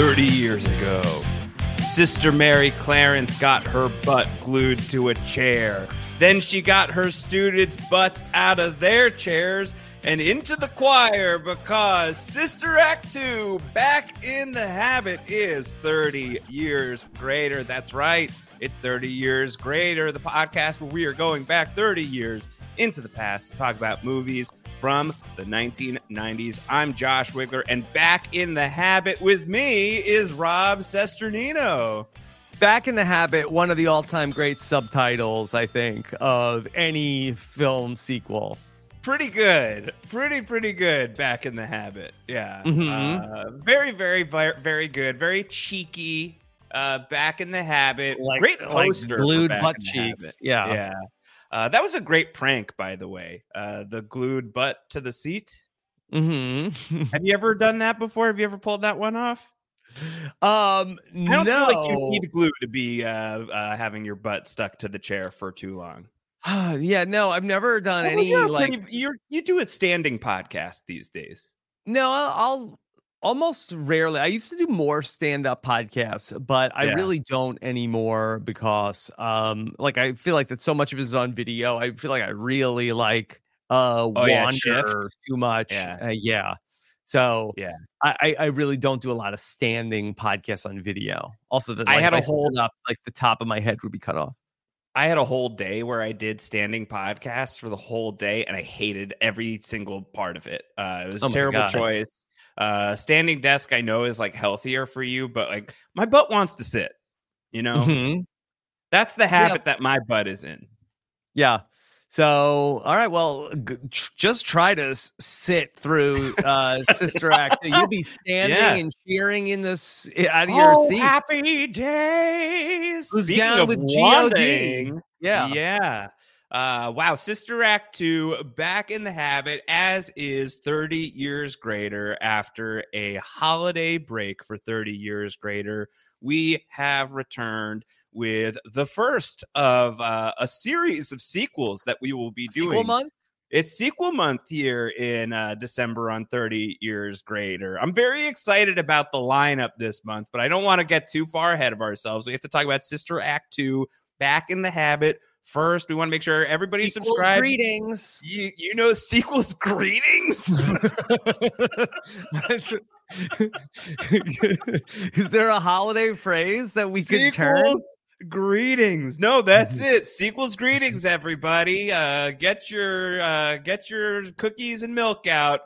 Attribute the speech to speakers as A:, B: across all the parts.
A: Thirty years ago, Sister Mary Clarence got her butt glued to a chair. Then she got her students' butts out of their chairs and into the choir because Sister Act 2 Back in the Habit is 30 years greater. That's right. It's 30 years greater. The podcast where we are going back 30 years into the past to talk about movies from the 1990s. I'm Josh Wigler, and back in the habit with me is Rob Cesternino.
B: Back in the Habit, one of the all time great subtitles, I think, of any film sequel.
A: Pretty good. Pretty, pretty good. Back in the habit. Yeah.
B: Mhm.
A: Uh, very, very, very, very good. Very cheeky. Uh, back in the habit.
B: Like-
A: great poster. for
B: glued butt cheeks. Yeah.
A: Yeah. Uh, that was a great prank, by the way. Uh, the glued butt to the seat.
B: Mm-hmm.
A: Have you ever done that before? Have you ever pulled that one off?
B: um,
A: I don't
B: no.
A: feel like you need glue to be uh, uh, having your butt stuck to the chair for too long.
B: yeah, no, I've never done
A: Well,
B: any like.
A: you're you do a standing podcast these days.
B: No, I'll, I'll almost rarely. I used to do more stand-up podcasts, but I
A: Yeah.
B: really don't anymore because, um, like I feel like that so much of it is on video. I feel like I really like uh
A: Oh, yeah,
B: wander too much.
A: Yeah.
B: Uh, yeah. So
A: Yeah.
B: I, I really don't do a lot of standing podcasts on video. Also, that
A: I had a whole-
B: stood up like the top of my head would be cut off.
A: I had a whole day where I did standing podcasts for the whole day, and I hated every single part of it. Uh, it was
B: Oh
A: a terrible choice. Uh, standing desk, I know, is like healthier for you, but like my butt wants to sit. You know,
B: Mhm.
A: that's the habit that my butt is in.
B: Yeah. So, all right. Well, g- just try to s- sit through uh, Sister Act. You'll be standing
A: Yeah.
B: and cheering in this out of your seat.
A: happy days!
B: Who's
A: Speaking
B: down with GOD? Yeah.
A: Yeah. Uh, wow. Sister Act 2 back in the habit, as is 30 years greater after a holiday break for 30 years greater. We have returned with the first of uh, a series of sequels that we will be doing.
B: Sequel month.
A: It's sequel month here in uh, December on 30 Years Greater. I'm very excited about the lineup this month, but I don't want to get too far ahead of ourselves. We have to talk about Sister Act 2, Back in the Habit. First, we want to make sure everybody
B: Sequels
A: subscribes.
B: Greetings.
A: You, you know, sequels greetings.
B: Is there a holiday phrase that we could turn?
A: Greetings. No, that's it. Sequels greetings, everybody. Uh, get your uh, get your cookies and milk out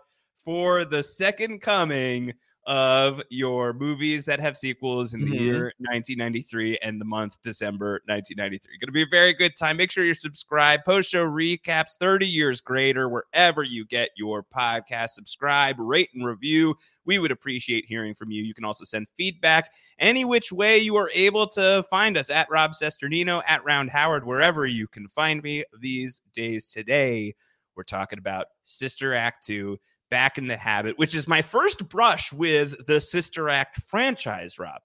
A: for the second coming of your movies that have sequels in the
B: Mhm.
A: year 1993 and the month December 1993. Going to be a very good time. Make sure you're subscribed. Post show recaps 30 years greater wherever you get your podcast. Subscribe, rate and review. We would appreciate hearing from you. You can also send feedback any which way you are able to find us at Rob Cesternino, at Round Howard, wherever you can find me these days. Today, we're talking about Sister Act 2, Back in the Habit, which is my first brush with the Sister Act franchise, Rob.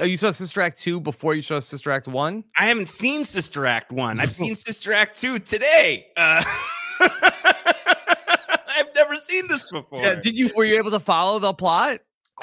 B: Oh, you saw Sister Act 2 before you saw Sister Act 1?
A: I haven't seen Sister Act 1. I've seen Sister Act 2 today. Uh, I've never seen this before.
B: Yeah, did you were you able to follow the plot?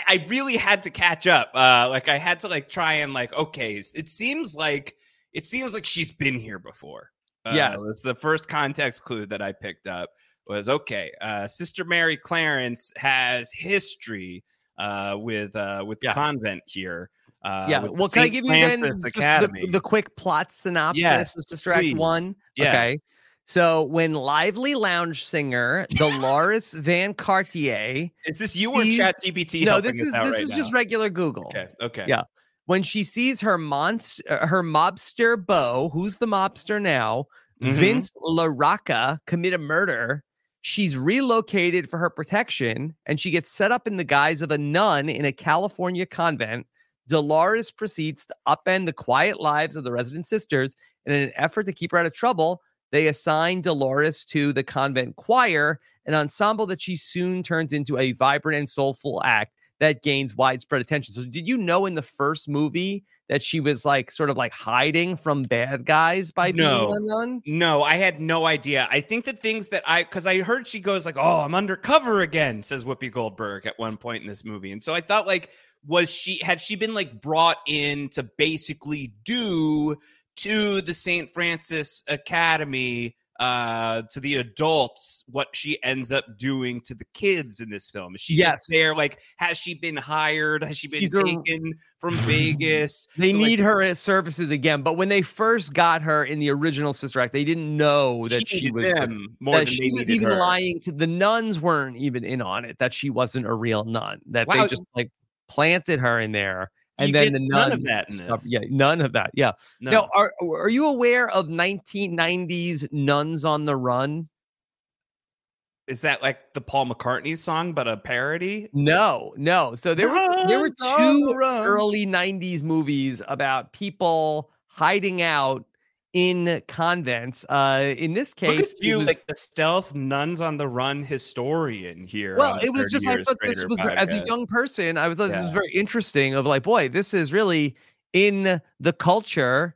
A: I really had to catch up. Uh, like I had to like try and like okay, it seems like it seems like she's been here before. Uh,
B: Yes.
A: it's the first context clue that I picked up was okay. Uh, Sister Mary Clarence has history uh, with uh, with the
B: Yeah.
A: convent here. Uh,
B: yeah. Well, can I give you then
A: Francis
B: just the, the quick plot synopsis
A: Yes,
B: of Sister Act. One?
A: Yeah.
B: Okay. So when lively lounge singer Dolores Van Cartier,
A: Is this you or
B: sees-
A: ChatGPT?
B: no, this is this
A: right
B: is
A: now?
B: just regular Google.
A: okay. Okay.
B: Yeah. When she sees her monster, her mobster beau, who's the mobster now,
A: Mhm.
B: Vince LaRocca, commit a murder. She's relocated for her protection, and she gets set up in the guise of a nun in a California convent. Dolores proceeds to upend the quiet lives of the resident sisters, and in an effort to keep her out of trouble, they assign Dolores to the convent choir, an ensemble that she soon turns into a vibrant and soulful act that gains widespread attention. So, did you know in the first movie that she was like sort of like hiding from bad guys by
A: No.
B: being a nun?
A: No, I had no idea. I think the things that I because I heard she goes like, "Oh, I'm undercover again," says Whoopi Goldberg at one point in this movie, and so I thought like, was she had she been like brought in to basically do to the St. Francis Academy uh to the adults what she ends up doing to the kids in this film is she
B: Yes.
A: there like has she been hired has she been
B: She's a-
A: taken from vegas
B: They
A: to, like,
B: need her services again, but when they first got her in the original Sister Act, they didn't know that she,
A: needed
B: was
A: them more
B: that she was even
A: her.
B: lying to the nuns weren't even in on it that she wasn't a real nun that
A: Wow.
B: they just like planted her in there and
A: You
B: then the
A: none of that
B: yeah none of that yeah
A: no.
B: now are are you aware of 1990s nuns on the run
A: Is that like the Paul McCartney song, but a parody?
B: no no so there was there were
A: Nuns on the
B: two
A: run.
B: early 90s movies about people hiding out in convents uh in this case
A: you,
B: was-
A: like the stealth nuns on the run historian here.
B: Well, it was just I thought this was ver- as a young person, I was like, this was very interesting. Of like, boy, this is really in the culture.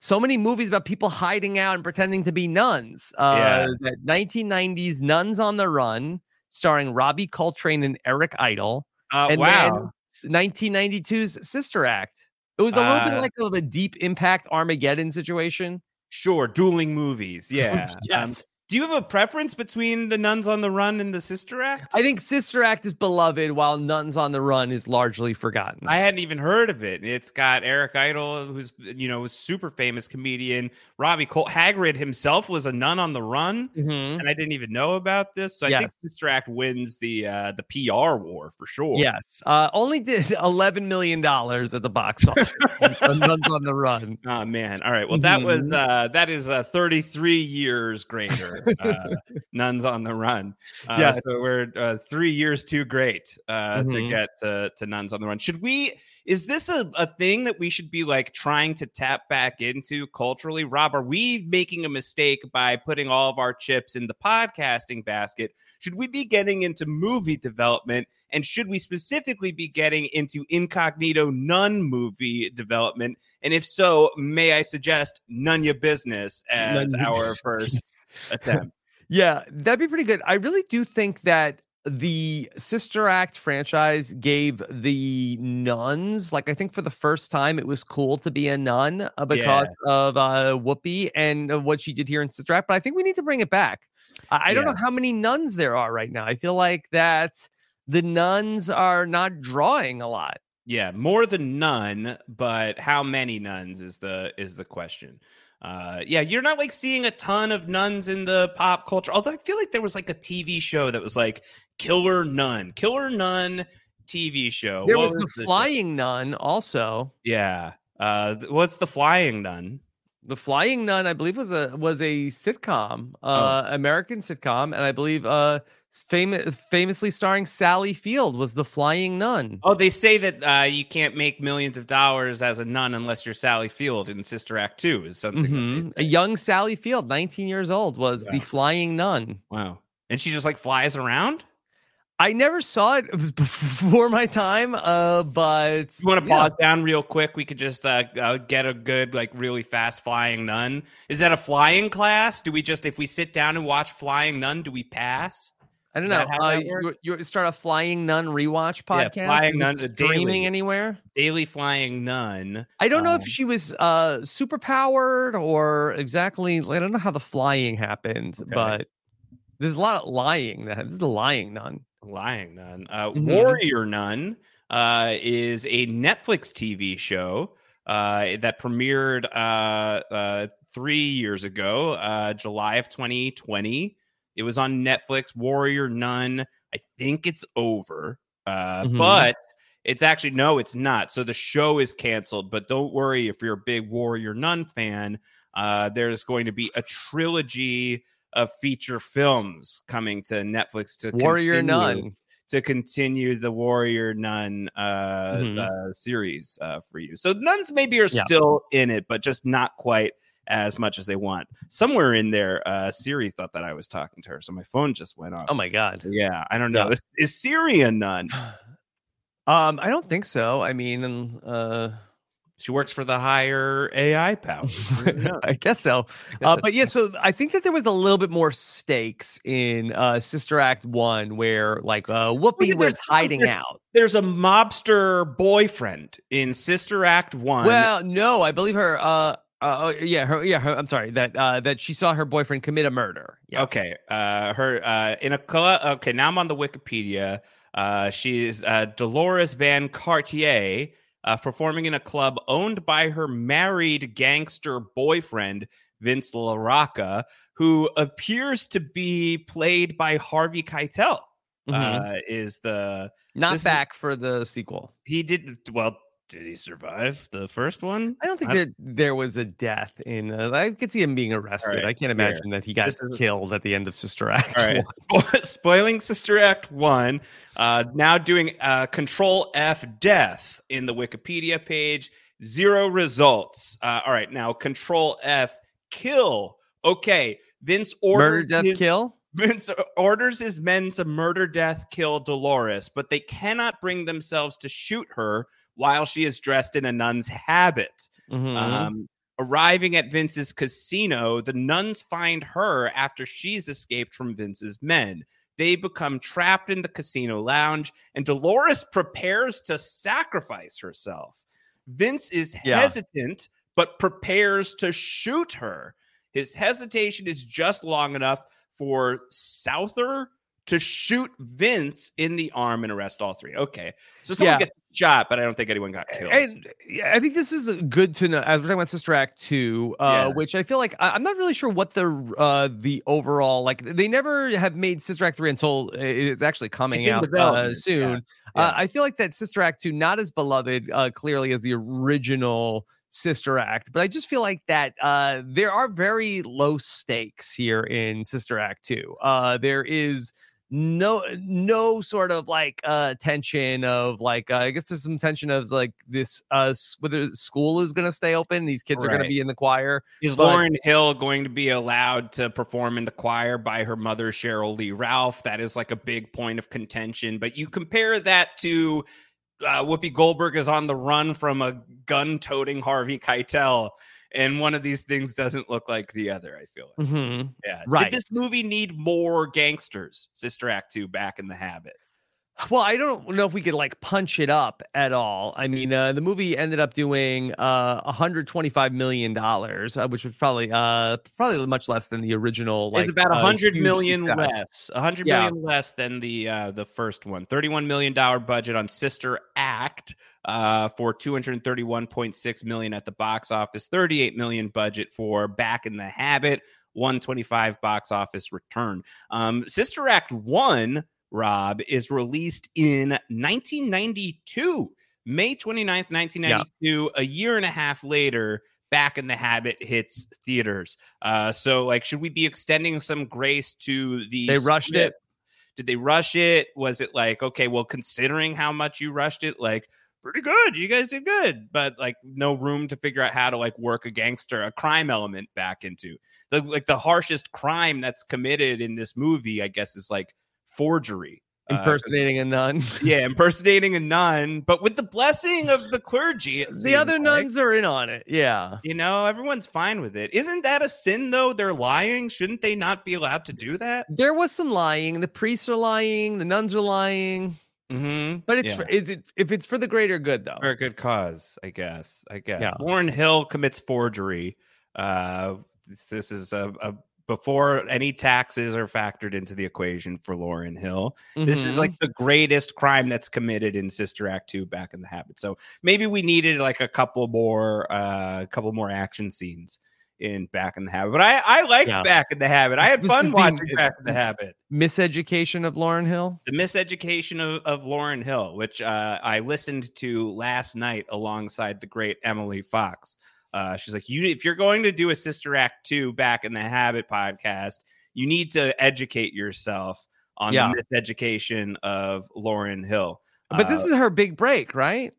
B: So many movies about people hiding out and pretending to be nuns. Uh,
A: Yeah.
B: that 1990s Nuns on the Run, starring Robbie Coltrane and Eric Idle,
A: Uh,
B: and
A: wow.
B: then 1992's Sister Act. It was a little bit
A: Uh,
B: like of a deep impact Armageddon situation.
A: Sure, dueling movies. Yeah. Um,
B: Yes.
A: Do you have a preference between the nuns on the run and the sister act?
B: I think Sister Act is beloved, while Nuns on the Run is largely forgotten.
A: I hadn't even heard of it. It's got Eric Idle, who's you know a super famous comedian. Robbie Cole Hagrid himself was a nun on the run.
B: Mhm.
A: and I didn't even know about this. So I think Sister Act wins the uh the PR war for sure.
B: Yes. Uh, only did eleven million dollars at the box office. Nuns on the Run.
A: Oh man. All right. Well, that was
B: Mhm.
A: uh that is uh 33 years greater. Uh, Nuns on the Run. Uh,
B: Yes.
A: So we're uh, three years too great uh, to
B: Mhm.
A: get to, to Nuns on the Run. Should we? Is this a, a thing that we should be like trying to tap back into culturally? Rob, are we making a mistake by putting all of our chips in the podcasting basket? Should we be getting into movie development? And should we specifically be getting into incognito nun movie development? And if so, may I suggest None Your Business as
B: None
A: our first attempt?
B: Yeah, that'd be pretty good. I really do think that the Sister Act franchise gave the nuns, like I think for the first time, it was cool to be a nun uh, because of uh, Whoopi and uh, what she did here in Sister Act. But I think we need to bring it back. I, I don't
A: Yeah.
B: know how many nuns there are right now. I feel like that the nuns are not drawing a lot.
A: Yeah, more than none, but how many nuns is the is the question. Uh, yeah, you're not like seeing a ton of nuns in the pop culture. Although I feel like there was like a TV show that was like Killer Nun, Killer Nun TV show.
B: There
A: What
B: was the
A: show?
B: flying nun also.
A: Yeah. Uh, what's the flying nun?
B: The Flying Nun, I believe, was a was a sitcom,
A: Oh.
B: uh, American sitcom, and I believe uh, famous famously starring Sally Field was the Flying Nun.
A: Oh, they say that uh, you can't make millions of dollars as a nun unless you're Sally Field in Sister Act Two. Is something.
B: Mhm. A young Sally Field, 19 years old, was the Flying Nun.
A: Wow. And she just like flies around.
B: I never saw it; it was before my time. Uh, but
A: you want to
B: yeah.
A: pause down real quick? We could just uh, uh, get a good, like, really fast flying nun. Is that a flying class? Do we just, if we sit down and watch Flying Nun, do we pass?
B: I don't
A: Is
B: know.
A: how
B: Uh, you, you start a Flying Nun rewatch
A: Yeah,
B: podcast.
A: Flying Nun's a
B: streaming
A: daily.
B: anywhere?
A: Daily Flying Nun.
B: I don't know if
A: Um,
B: she was uh super powered or exactly. I don't know how the flying happened,
A: Okay.
B: but there's a lot of lying. That this is a lying nun.
A: Lying Nun. Uh,
B: Mhm.
A: Warrior Nun uh, is a Netflix TV show uh, that premiered uh, uh, three years ago, uh, July of 2020. It was on Netflix. Warrior Nun. I think it's over, uh,
B: Mhm.
A: but it's actually no, it's not. So the show is canceled. But don't worry if you're a big Warrior Nun fan. Uh, there's going to be a trilogy of feature films coming to Netflix to
B: Warrior
A: continue-
B: nun.
A: to continue the Warrior Nun uh,
B: Mhm.
A: uh, series uh, for you. So nuns maybe are
B: Yeah.
A: still in it, but just not quite as much as they want. Somewhere in there, uh, Siri thought that I was talking to her, so my phone just went off.
B: Oh my god.
A: yeah, I don't know.
B: Yeah.
A: Is, is Siri a nun?
B: Um, I don't think so. I mean, uh,
A: She works for the higher AI power.
B: I guess so. Uh, but yeah, so I think that there was a little bit more stakes in uh, Sister Act One, where like uh, Whoopi
A: yeah,
B: was hiding
A: there's-
B: out.
A: There's a mobster boyfriend in Sister Act One.
B: Well, no, I believe her. Uh, uh, yeah, her. Yeah, her, I'm sorry that uh, that she saw her boyfriend commit a murder. Yes.
A: Okay. Uh, her uh, in a okay. Now I'm on the Wikipedia. Uh, she's uh, Dolores Van Cartier, uh, performing in a club owned by her married gangster boyfriend Vince LaRocca, who appears to be played by Harvey Keitel.
B: Mhm.
A: Uh, is the
B: Not
A: this is-
B: back for the sequel.
A: he did well? Did he survive the first one?
B: I don't think
A: I-
B: that there was a death in. Uh, I could see him being arrested.
A: right,
B: I can't
A: here.
B: imagine that he got killed at the end of Sister Act.
A: All right.
B: One.
A: Spoiling Sister Act 1. Uh, now doing uh, Control F death in the Wikipedia page. Zero results. Uh, all right. Now Control F kill. Okay. Vince orders Murder,
B: death,
A: his,
B: kill.
A: Vince orders his men to murder, death, kill Dolores, but they cannot bring themselves to shoot her while she is dressed in a nun's habit.
B: Mhm.
A: Um, arriving at Vince's casino, the nuns find her after she's escaped from Vince's men. They become trapped in the casino lounge, and Dolores prepares to sacrifice herself. Vince is
B: Yeah.
A: hesitant, but prepares to shoot her. His hesitation is just long enough for Souther to shoot Vince in the arm and arrest all three. Okay. So someone
B: Yeah.
A: gets shot, but I don't think anyone got killed.
B: And yeah, I think this is good to know as we're talking about Sister Act two, uh,
A: Yeah.
B: which I feel like I, I'm not really sure what the uh, the overall like. They never have made Sister Act three until it is actually coming
A: in
B: out uh, soon.
A: yeah,
B: Uh. I feel like that Sister Act two not as beloved uh, clearly as the original Sister Act, but I just feel like that uh, there are very low stakes here in Sister Act two. Uh, there is no no sort of like uh tension of like uh, i guess there's some tension of like this uh whether school is going to stay open these kids are gonna be in the choir
A: Is
B: But-
A: Lauryn Hill going to be allowed to perform in the choir by her mother, Sheryl Lee Ralph? That is like a big point of contention. But you compare that to uh, Whoopi Goldberg is on the run from a gun toting Harvey Keitel, and one of these things doesn't look like the other, I feel like.
B: mm-hmm.
A: Yeah.
B: Right.
A: Did this movie need more gangsters? Sister Act 2 back in the habit.
B: Well i don't know if we could like punch it up at all i mean uh the movie ended up doing uh 125 million dollars uh, which was probably uh probably much less than the original like
A: it's about a
B: uh,
A: hundred
B: huge
A: million
B: success.
A: less. A hundred
B: Yeah.
A: million less than the uh, the first one. Thirty-one million dollar budget on Sister Act uh, for two hundred thirty-one point six million at the box office. Thirty-eight million budget for Back in the Habit. One twenty-five box office return. Um, Sister Act one. Rob is released in 1992, May 29th, 1992. A year and a half later, Back in the Habit hits theaters. Uh, so, like, should we be extending some grace to the?
B: They rushed it.
A: Did they rush it? Was it like, okay, well, considering how much you rushed it, like, pretty good. You guys did good, but like, no room to figure out how to like work a gangster, a crime element back into the like the harshest crime that's committed in this movie. I guess is like forgery. uh,
B: Impersonating a nun.
A: yeah, impersonating a nun, but with the blessing of the clergy.
B: the other
A: like.
B: nuns are in on it. Yeah.
A: You know, everyone's fine with it. Isn't that a sin though? They're lying. Shouldn't they not be allowed to do that?
B: There was some lying. The priests are lying. The nuns are lying.
A: Mm-hmm.
B: But it's
A: Yeah.
B: for, is it if it's for the greater good though?
A: for a good cause, I guess. I guess.
B: Yeah.
A: Lauryn Hill commits forgery. Uh, this is a, a before any taxes are factored into the equation for Lauryn Hill. This
B: Mhm.
A: is like the greatest crime that's committed in Sister Act 2 back in the habit. So maybe we needed like a couple more uh a couple more action scenes in Back in the Habit. But I I liked
B: Yeah.
A: Back in the Habit. I had
B: This
A: fun
B: is the-
A: Back in the Habit.
B: miseducation of Lauryn Hill.
A: The Miseducation of, of Lauryn Hill, which uh, I listened to last night alongside the great Emily Fox. Uh, she's like, "You, if you're going to do a Sister Act two Back in the Habit podcast, you need to educate yourself on
B: Yeah.
A: the miseducation of Lauryn Hill."
B: But this
A: Uh,
B: is her big break, right?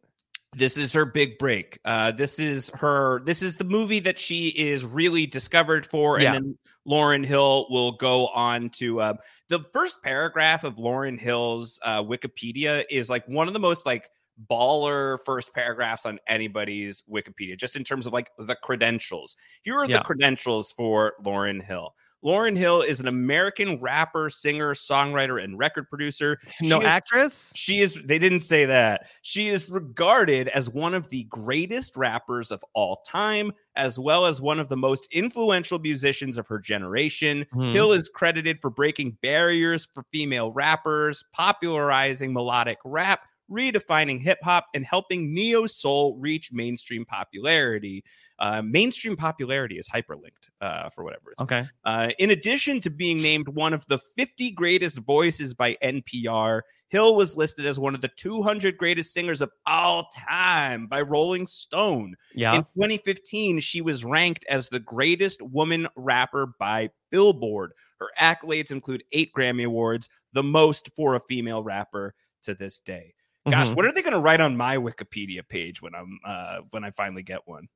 A: this is her big break. Uh, this is her. This is the movie that she is really discovered for, and
B: Yeah.
A: then Lauryn Hill will go on to uh, the first paragraph of Lauryn Hill's uh, Wikipedia is like one of the most like baller first paragraphs on anybody's Wikipedia, just in terms of like the credentials. Here are
B: Yeah.
A: the credentials for Lauryn Hill. Lauryn Hill is an American rapper, singer, songwriter, and record producer.
B: No
A: is-
B: actress.
A: she is, they didn't say that. She is regarded as one of the greatest rappers of all time, as well as one of the most influential musicians of her generation.
B: Hmm.
A: Hill is credited for breaking barriers for female rappers, popularizing melodic rap, redefining hip hop, and helping neo soul reach mainstream popularity. Uh, mainstream popularity is hyperlinked uh, for whatever it's
B: Okay.
A: uh, in addition to being named one of the 50 greatest voices by NPR, Hill was listed as one of the 200 greatest singers of all time by Rolling Stone.
B: Yeah.
A: In 2015, she was ranked as the greatest woman rapper by Billboard. Her accolades include eight Grammy Awards, the most for a female rapper to this day. Gosh,
B: Mhm.
A: what are they going to write on my Wikipedia page when I'm uh, when I finally get one?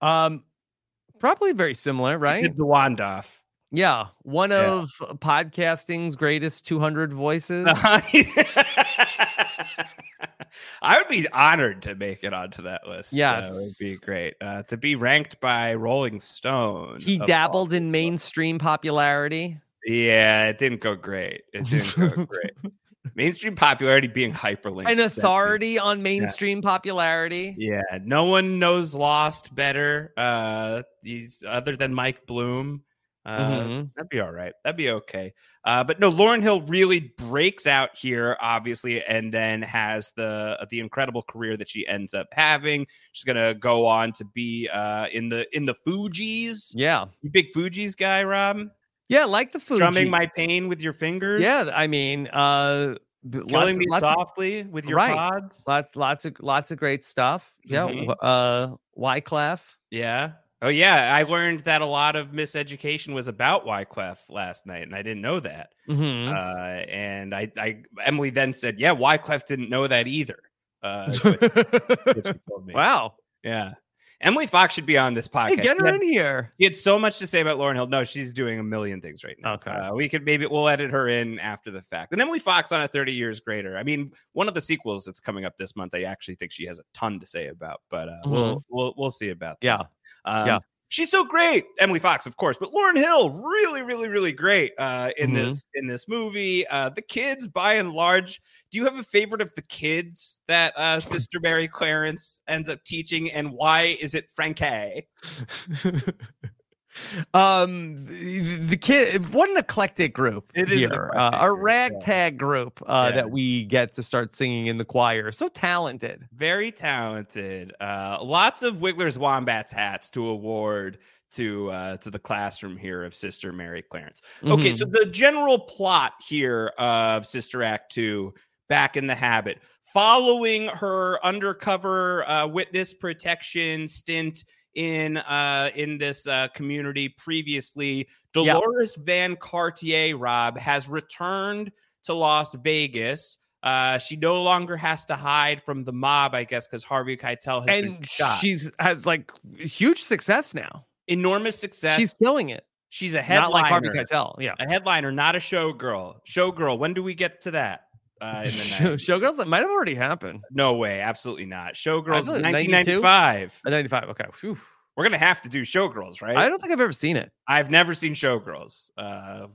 B: Um, probably very similar, right?
A: The Wandoff.
B: Yeah, one
A: Yeah.
B: of podcasting's greatest 200 voices.
A: I would be honored to make it onto that list.
B: Yes.
A: that would be great. Uh, to be ranked by Rolling Stone.
B: he dabbled in mainstream popularity.
A: Yeah, it didn't go great. It didn't go great. Mainstream popularity being hyperlinked.
B: An authority on mainstream popularity.
A: Yeah, no one knows Lost better. Uh, these other than Mike Bloom. Uh,
B: Mhm.
A: That'd be all right. That'd be okay. Uh, but no, Lauryn Hill really breaks out here, obviously, and then has the the incredible career that she ends up having. She's gonna go on to be uh, in the in the Fugees.
B: Yeah.
A: You big Fugees guy, Rob?
B: Yeah, like the food.
A: Drumming my pain with your fingers.
B: Yeah, I mean, uh
A: killing
B: lots,
A: me
B: lots of,
A: softly with your
B: Right.
A: pods.
B: lots, lots of lots of great stuff. Yeah,
A: Mhm.
B: uh Wyclef.
A: Yeah. Oh yeah, I learned that a lot of miseducation was about Wyclef last night, and I didn't know that.
B: Mhm.
A: Uh, and I, I, Emily then said, "Yeah, Wyclef didn't know that either." Uh, is what- what told me.
B: wow.
A: Yeah, Emily Fox should be on this podcast.
B: Hey, get her
A: had-
B: in here.
A: She had so much to say about Lauryn Hill. No, she's doing a million things right now.
B: Okay.
A: Uh, we could maybe we'll edit her in after the fact. And Emily Fox on a 30 years greater. I mean, one of the sequels that's coming up this month, I actually think she has a ton to say about, but uh, we'll we'll we'll see about that.
B: Yeah.
A: Um,
B: Yeah.
A: She's so great, Emily Fox, of course, but Lauryn Hill, really, really, really great uh, in
B: Mhm.
A: this in this movie. Uh, the kids, by and large, do you have a favorite of the kids that uh, Sister Mary Clarence ends up teaching, and why is it Frankie?
B: um the, the kid what an eclectic group
A: It is
B: here. uh, a
A: group, yeah.
B: ragtag group uh
A: Yeah.
B: that we get to start singing in the choir so talented
A: Very talented. Uh, lots of Wigler's Wombats hats to award to uh, to the classroom here of Sister Mary Clarence. Okay,
B: Mhm.
A: so the general plot here of Sister Act 2, Back in the Habit, following her undercover uh, witness protection stint in uh, in this uh, community previously. Dolores Van Cartier, Rob, has returned to Las Vegas. Uh, she no longer has to hide from the mob, I guess, because Harvey Keitel has been
B: and
A: shot.
B: she's has like huge success now
A: enormous success.
B: she's
A: She's,
B: killing it
A: she's a headliner.
B: not like harvey keitel yeah
A: a headliner, not a showgirl. Showgirl. When do we get to that? Uh, in the
B: Show,
A: 90s.
B: Showgirls, that might have already happened.
A: No way, absolutely not. Showgirls,
B: it was 92?
A: 1995.
B: Uh, 95. Okay. Phew.
A: We're gonna have to do Showgirls, right?
B: I don't think I've ever seen it.
A: I've never seen Showgirls. Uh,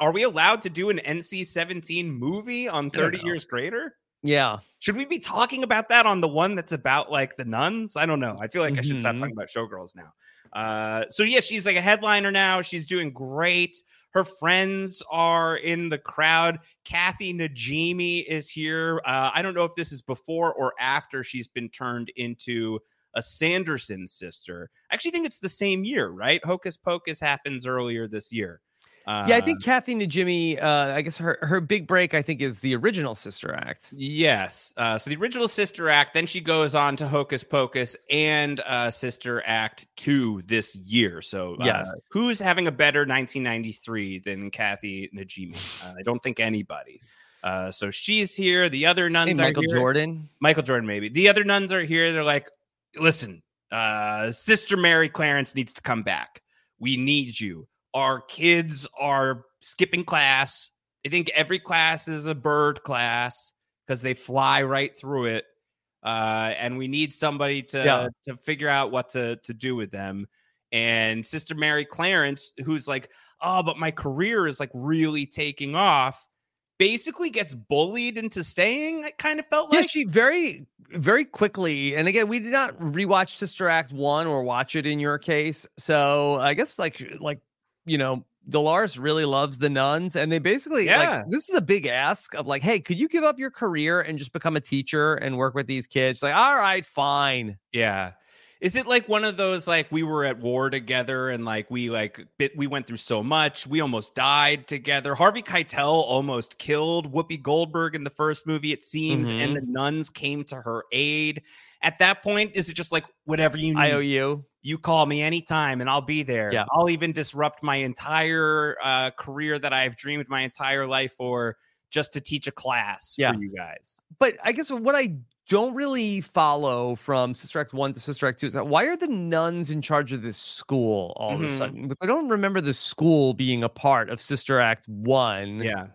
A: are we allowed to do an NC-17 movie on 30. Years Greater?
B: Yeah.
A: Should we be talking about that on the one that's about like the nuns? I don't know. I feel like I should stop
B: Mhm.
A: talking about Showgirls now. Uh, so yeah, she's like a headliner now. She's doing great. Her friends are in the crowd. Kathy Najimy is here. Uh, I don't know if this is before or after she's been turned into a Sanderson sister. I actually think it's the same year, right? Hocus Pocus happens earlier this year.
B: Yeah, I think Kathy Najimy, uh, I guess her, her big break, I think, is the original Sister Act.
A: Yes. Uh, so the original Sister Act, then she goes on to Hocus Pocus and uh, Sister Act 2 this year. So, uh,
B: Yes.
A: who's having a better 1993 than Kathy Najimy? Uh, I don't think anybody. Uh, so she's here. The other
B: Hey,
A: nuns
B: Michael
A: are here.
B: Michael Jordan.
A: Michael Jordan, maybe. The other nuns are here. They're like, listen, uh, Sister Mary Clarence needs to come back. We need you. Our kids are skipping class. I think every class is a bird class because they fly right through it. Uh, and we need somebody to
B: Yeah.
A: to figure out what to to do with them. And Sister Mary Clarence, who's like, oh, but my career is like really taking off, basically gets bullied into staying. It kind of felt
B: Yeah,
A: like
B: she very, very quickly. And again, we did not rewatch Sister Act one or watch it in your case. So I guess like like you know, Dolores really loves the nuns, and they basically
A: Yeah.
B: like this is a big ask of like, hey, could you give up your career and just become a teacher and work with these kids? Like, all right, fine.
A: Yeah. Is it like one of those like we were at war together and like we like bit we went through so much we almost died together. Harvey Keitel almost killed Whoopi Goldberg in the first movie it seems
B: Mm-hmm.
A: and the nuns came to her aid. At that point is it just like whatever you need
B: IOU.
A: you You call me anytime and I'll be there.
B: Yeah.
A: I'll even disrupt my entire uh, career that I've dreamed my entire life for just to teach a class
B: Yeah.
A: for you guys.
B: But I guess what I don't really follow from Sister Act 1 to Sister Act 2 is that why are the nuns in charge of this school all of a
A: Mhm.
B: sudden? Because I don't remember the school being a part of Sister Act 1.
A: Yeah.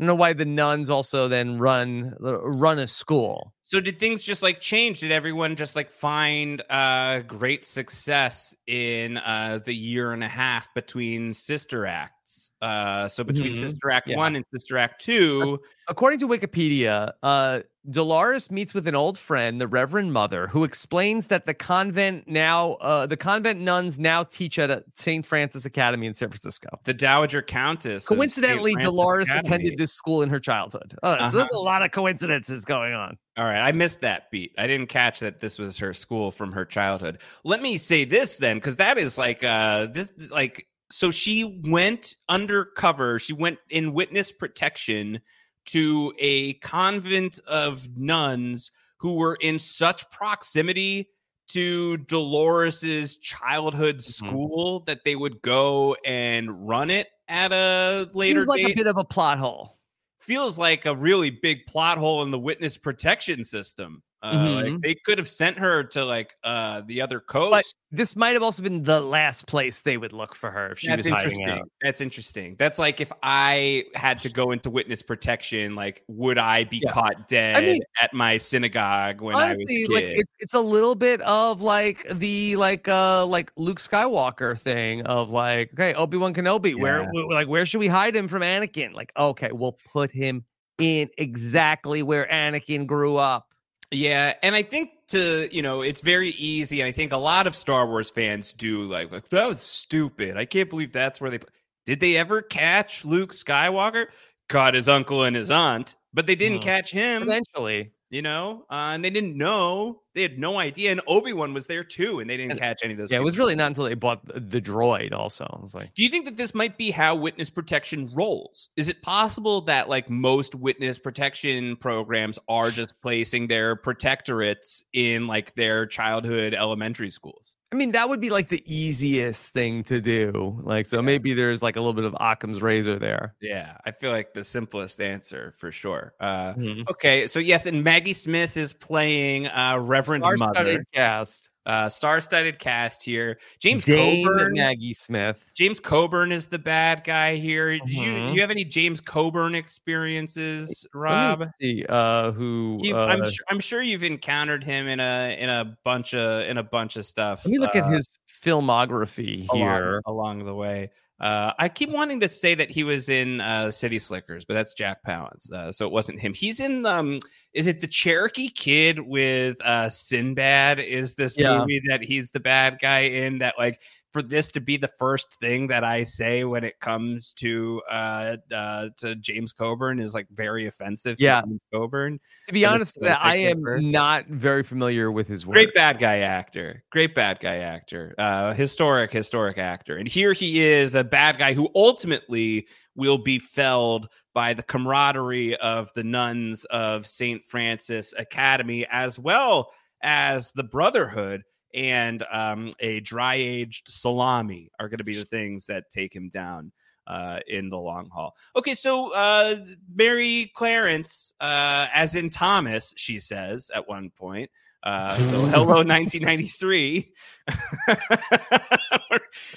B: I don't know why the nuns also then run uh, run a school.
A: So did things just like change? Did everyone just like find uh great success in uh the year and a half between sister acts? Uh so between
B: Mhm.
A: Sister Act
B: Yeah.
A: 1 and Sister Act 2,
B: According to Wikipedia, uh, Dolores meets with an old friend, the Reverend Mother, who explains that the convent now, uh, the convent nuns now teach at a St. Francis Academy in San Francisco.
A: the Dowager Countess.
B: Coincidentally, Dolores
A: Academy.
B: attended this school in her childhood. Oh, so there's
A: Uh-huh.
B: a lot of coincidences going on.
A: All right, I missed that beat. I didn't catch that this was her school from her childhood. Let me say this then, because that is like uh this like so she went undercover. She went in witness protection to a convent of nuns who were in such proximity to Dolores's childhood
B: Mm-hmm.
A: school that they would go and run it at a later
B: Seems like
A: date
B: a bit of a plot hole.
A: feels like a really big plot hole in the witness protection system. Uh, Like
B: Mhm.
A: they could have sent her to like uh the other
B: But
A: coast.
B: this might have also been the last place they would look for her if she
A: That's
B: was hiding
A: interesting.
B: out.
A: That's interesting. That's like if I had to go into witness protection, like would I be
B: Yeah.
A: caught dead
B: mean-
A: at my synagogue when
B: Honestly,
A: I was a
B: like
A: kid?
B: it's, it's a little bit of like the like uh like Luke Skywalker thing of like okay Obi Wan Kenobi
A: Yeah.
B: where- like where should we hide him from Anakin? Like okay, we'll put him in exactly where Anakin grew up.
A: Yeah, and I think to you know it's very easy, and I think a lot of Star Wars fans do like like that was stupid. I can't believe that's where they did they ever catch Luke Skywalker? Caught his uncle and his aunt, but they didn't
B: Mhm.
A: catch him.
B: Eventually,
A: You know, uh, and they didn't know. They had no idea, and Obi Wan was there too, and they didn't
B: And-
A: catch any of those.
B: yeah, it was really not until they bought the, the droid. Also, I was like,
A: Do you think that this might be how witness protection rolls? Is it possible that like most witness protection programs are just placing their protectorates in like their childhood elementary schools?
B: I mean, that would be like the easiest thing to do. Like, so maybe there's like a little bit of Occam's razor there.
A: Yeah, I feel like the simplest answer for sure. Uh,
B: Mhm.
A: okay, so yes, and Maggie Smith is playing uh, Reverend Mother.
B: Star-studded cast.
A: Uh, star-studded cast here. James
B: Dame
A: Coburn.
B: Maggie Smith.
A: James Coburn is the bad guy here. Did you
B: Mhm.
A: you have any James Coburn experiences, Rob?
B: see, uh, who? Uh,
A: I'm sure I'm sure you've encountered him in a in a bunch of in a bunch of stuff.
B: let me look
A: uh,
B: at his filmography
A: along,
B: here.
A: along the way. Uh, I keep wanting to say that he was in uh, City Slickers, but that's Jack Palance, uh, so it wasn't him. He's in um, is it the Cherokee Kid with uh, Sinbad? Is this
B: Yeah.
A: movie that he's the bad guy in? That like for this to be the first thing that I say when it comes to uh, uh to James Coburn is like very offensive. to
B: Yeah.
A: James Coburn.
B: To be honest,
A: what I
B: I
A: picked up
B: am
A: first.
B: not very familiar with his work.
A: Great bad guy actor. Great bad guy actor. Uh, historic, historic actor. And here he is, a bad guy who ultimately will be felled by the camaraderie of the nuns of St. Francis Academy, as well as the Brotherhood and um, a dry aged salami are going to be the things that take him down uh, in the long haul. Okay, so uh, Mary Clarence, uh, as in Thomas, she says at one point. Uh, so hello, 1993.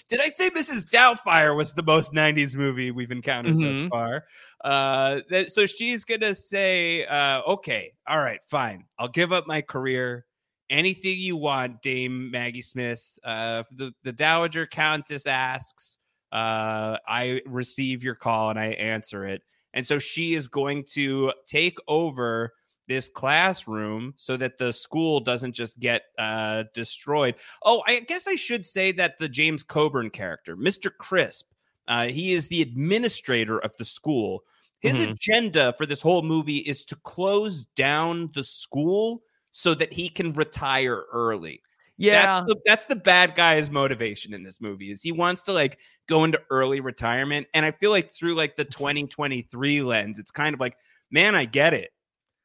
A: Did I say Mrs. Doubtfire was the most 90s movie we've encountered
B: Mhm.
A: so far? Uh, that, so she's gonna say, uh, "Okay, all right, fine. I'll give up my career. Anything you want, Dame Maggie Smith." Uh, the the Dowager Countess asks. Uh, I receive your call and I answer it, and so she is going to take over this classroom so that the school doesn't just get uh, destroyed. Oh, I guess I should say that the James Coburn character, Mr. Crisp, uh, he is the administrator of the school. His
B: Mhm.
A: agenda for this whole movie is to close down the school so that he can retire early.
B: Yeah,
A: That's the, that's the bad guy's motivation in this movie is he wants to like go into early retirement. And I feel like through like the 2023 lens, it's kind of like, man, I get it.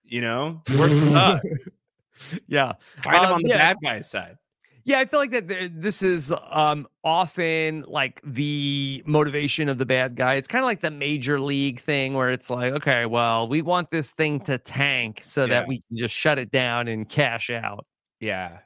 A: You know, work
B: yeah,
A: kind of
B: Um,
A: on the
B: yeah.
A: bad guy's side.
B: Yeah. I feel like that this is um often like the motivation of the bad guy. It's kind of like the major league thing where it's like, okay, well, we want this thing to tank so
A: Yeah.
B: that we can just shut it down and cash out.
A: Yeah.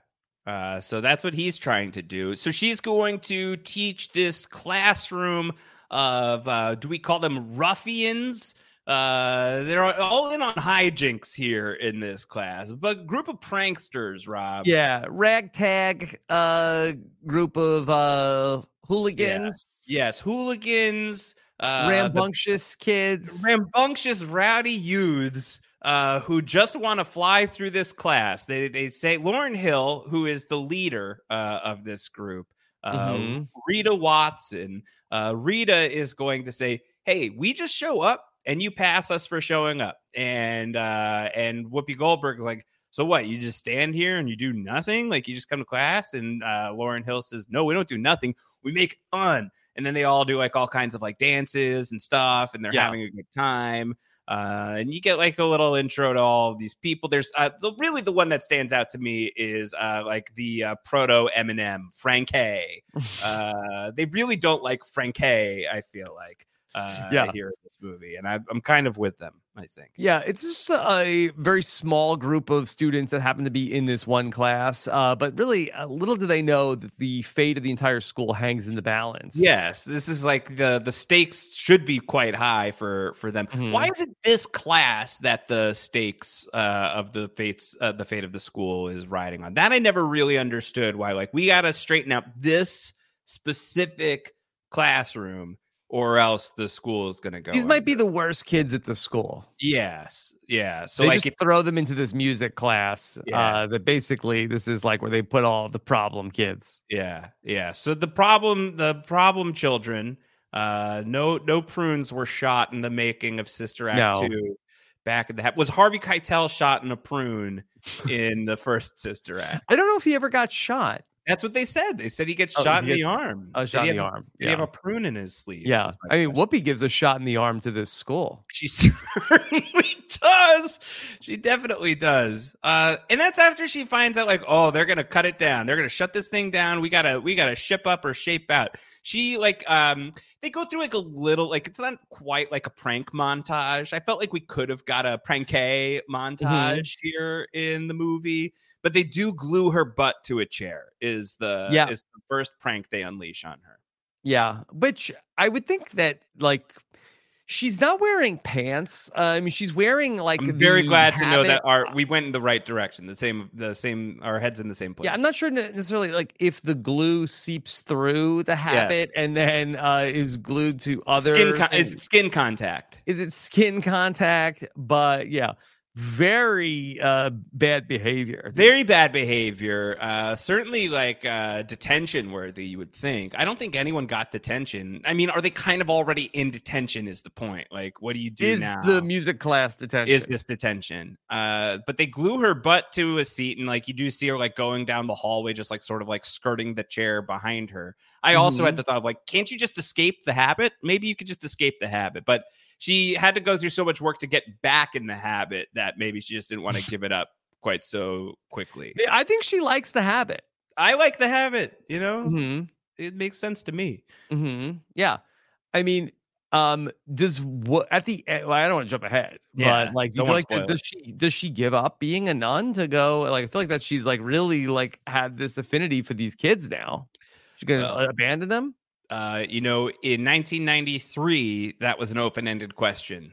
A: Uh, so that's what he's trying to do. So she's going to teach this classroom of, uh, do we call them ruffians? Uh, they're all in on hijinks here in this class, but group of pranksters, Rob.
B: Yeah, ragtag uh group of uh hooligans,
A: Yes, hooligans, uh, the
B: rambunctious kids.
A: rambunctious rowdy youths uh, who just want to fly through this class. They they say Lauryn Hill, who is the leader uh, of this group, uh,
B: Mhm.
A: Rita Watson. Uh, Rita is going to say, "Hey, we just show up, and you pass us for showing up." And uh, and Whoopi Goldberg's like. So what? You just stand here and you do nothing? Like you just come to class? And uh, Lauryn Hill says, "No, we don't do nothing. We make fun." And then they all do like all kinds of like dances and stuff, and they're
B: Yeah.
A: having a good time. Uh, and you get like a little intro to all of these people. There's uh, the really the one that stands out to me is uh, like the uh, proto Eminem, Frankie. uh, they really don't like Frankie. I feel like uh,
B: Yeah.
A: here in this movie, and I, I'm kind of with them. I think.
B: Yeah, it's just a very small group of students that happen to be in this one class. Uh, but really, uh, little do they know that the fate of the entire school hangs in the balance.
A: Yes, this is like the the stakes should be quite high for for them.
B: Mhm.
A: Why is it this class that the stakes uh, of the fates uh, the fate of the school is riding on? That I never really understood. Why like we got to straighten out this specific classroom, or else the school is going to go.
B: These might be the worst kids at the school.
A: yes, yeah. So
B: they
A: like
B: just throw them into this music class.
A: Yeah.
B: Uh, that basically this is like where they put all the problem kids.
A: Yeah, yeah. So the problem, the problem children, uh, no, no prunes were shot in the making of Sister Act
B: No.
A: Two. Back in the was Harvey Keitel shot in a prune in the first Sister Act.
B: I don't know if he ever got shot.
A: That's what they said. They said he gets
B: Oh,
A: shot
B: he
A: in the arm. A
B: shot in the arm.
A: Did he have a prune in his sleeve?
B: Yeah. I mean,
A: question.
B: Whoopi gives a shot in the arm to this school.
A: She certainly does. She definitely does. Uh, and that's after she finds out, like, oh, they're gonna cut it down. They're gonna shut this thing down. We gotta, we gotta ship up or shape out. She like, um, they go through like a little, like it's not quite like a prank montage. I felt like we could have got a prank montage here in the movie. But they do glue her butt to a chair. Is the
B: Yeah.
A: is the first prank they unleash on her.
B: Yeah, which I would think that like she's not wearing pants. Uh, I mean, she's wearing like.
A: I'm very glad to know that our we went in the right direction. The same the same our heads in the same place.
B: Yeah, I'm not sure necessarily like if the glue seeps through the habit and then uh, is glued to other.
A: skin con- is skin contact.
B: is it skin contact? But yeah, very uh, bad behavior.
A: Very bad behavior. Uh, certainly like uh, detention worthy, you would think. I don't think anyone got detention. I mean, are they kind of already in detention? Is the point? Like, what do you do
B: is
A: now?
B: the music class detention?
A: is this detention? Uh, but they glue her butt to a seat, and like you do see her like going down the hallway, just like sort of like skirting the chair behind her. I also had
B: Mhm.
A: the thought of like, can't you just escape the habit? Maybe you could just escape the habit, but she had to go through so much work to get back in the habit that maybe she just didn't want to give it up quite so quickly.
B: I think she likes the habit.
A: I like the habit, you know,
B: hmm
A: it makes sense to me.
B: hmm Yeah, I mean, um, does what at the end? Well, I don't want to jump ahead,
A: Yeah,
B: but like, do you feel like does she does she give up being a nun to go? Like, I feel like that she's like really like had this affinity for these kids now. She's gonna
A: Well,
B: abandon them.
A: Uh, you know, in 1993, that was an open ended question.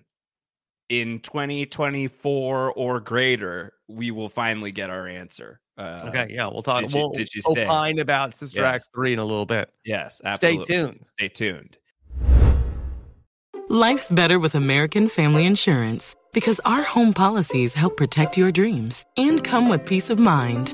A: In 2024 or greater, we will finally get our answer. Uh,
B: Okay, yeah, we'll talk.
A: did you-
B: we'll
A: did you stay?
B: opine about Sister
A: Yes.
B: Act three in a little bit.
A: Yes, absolutely.
B: Stay tuned.
A: Stay tuned.
C: Life's better with American Family Insurance because our home policies help protect your dreams and come with peace of mind.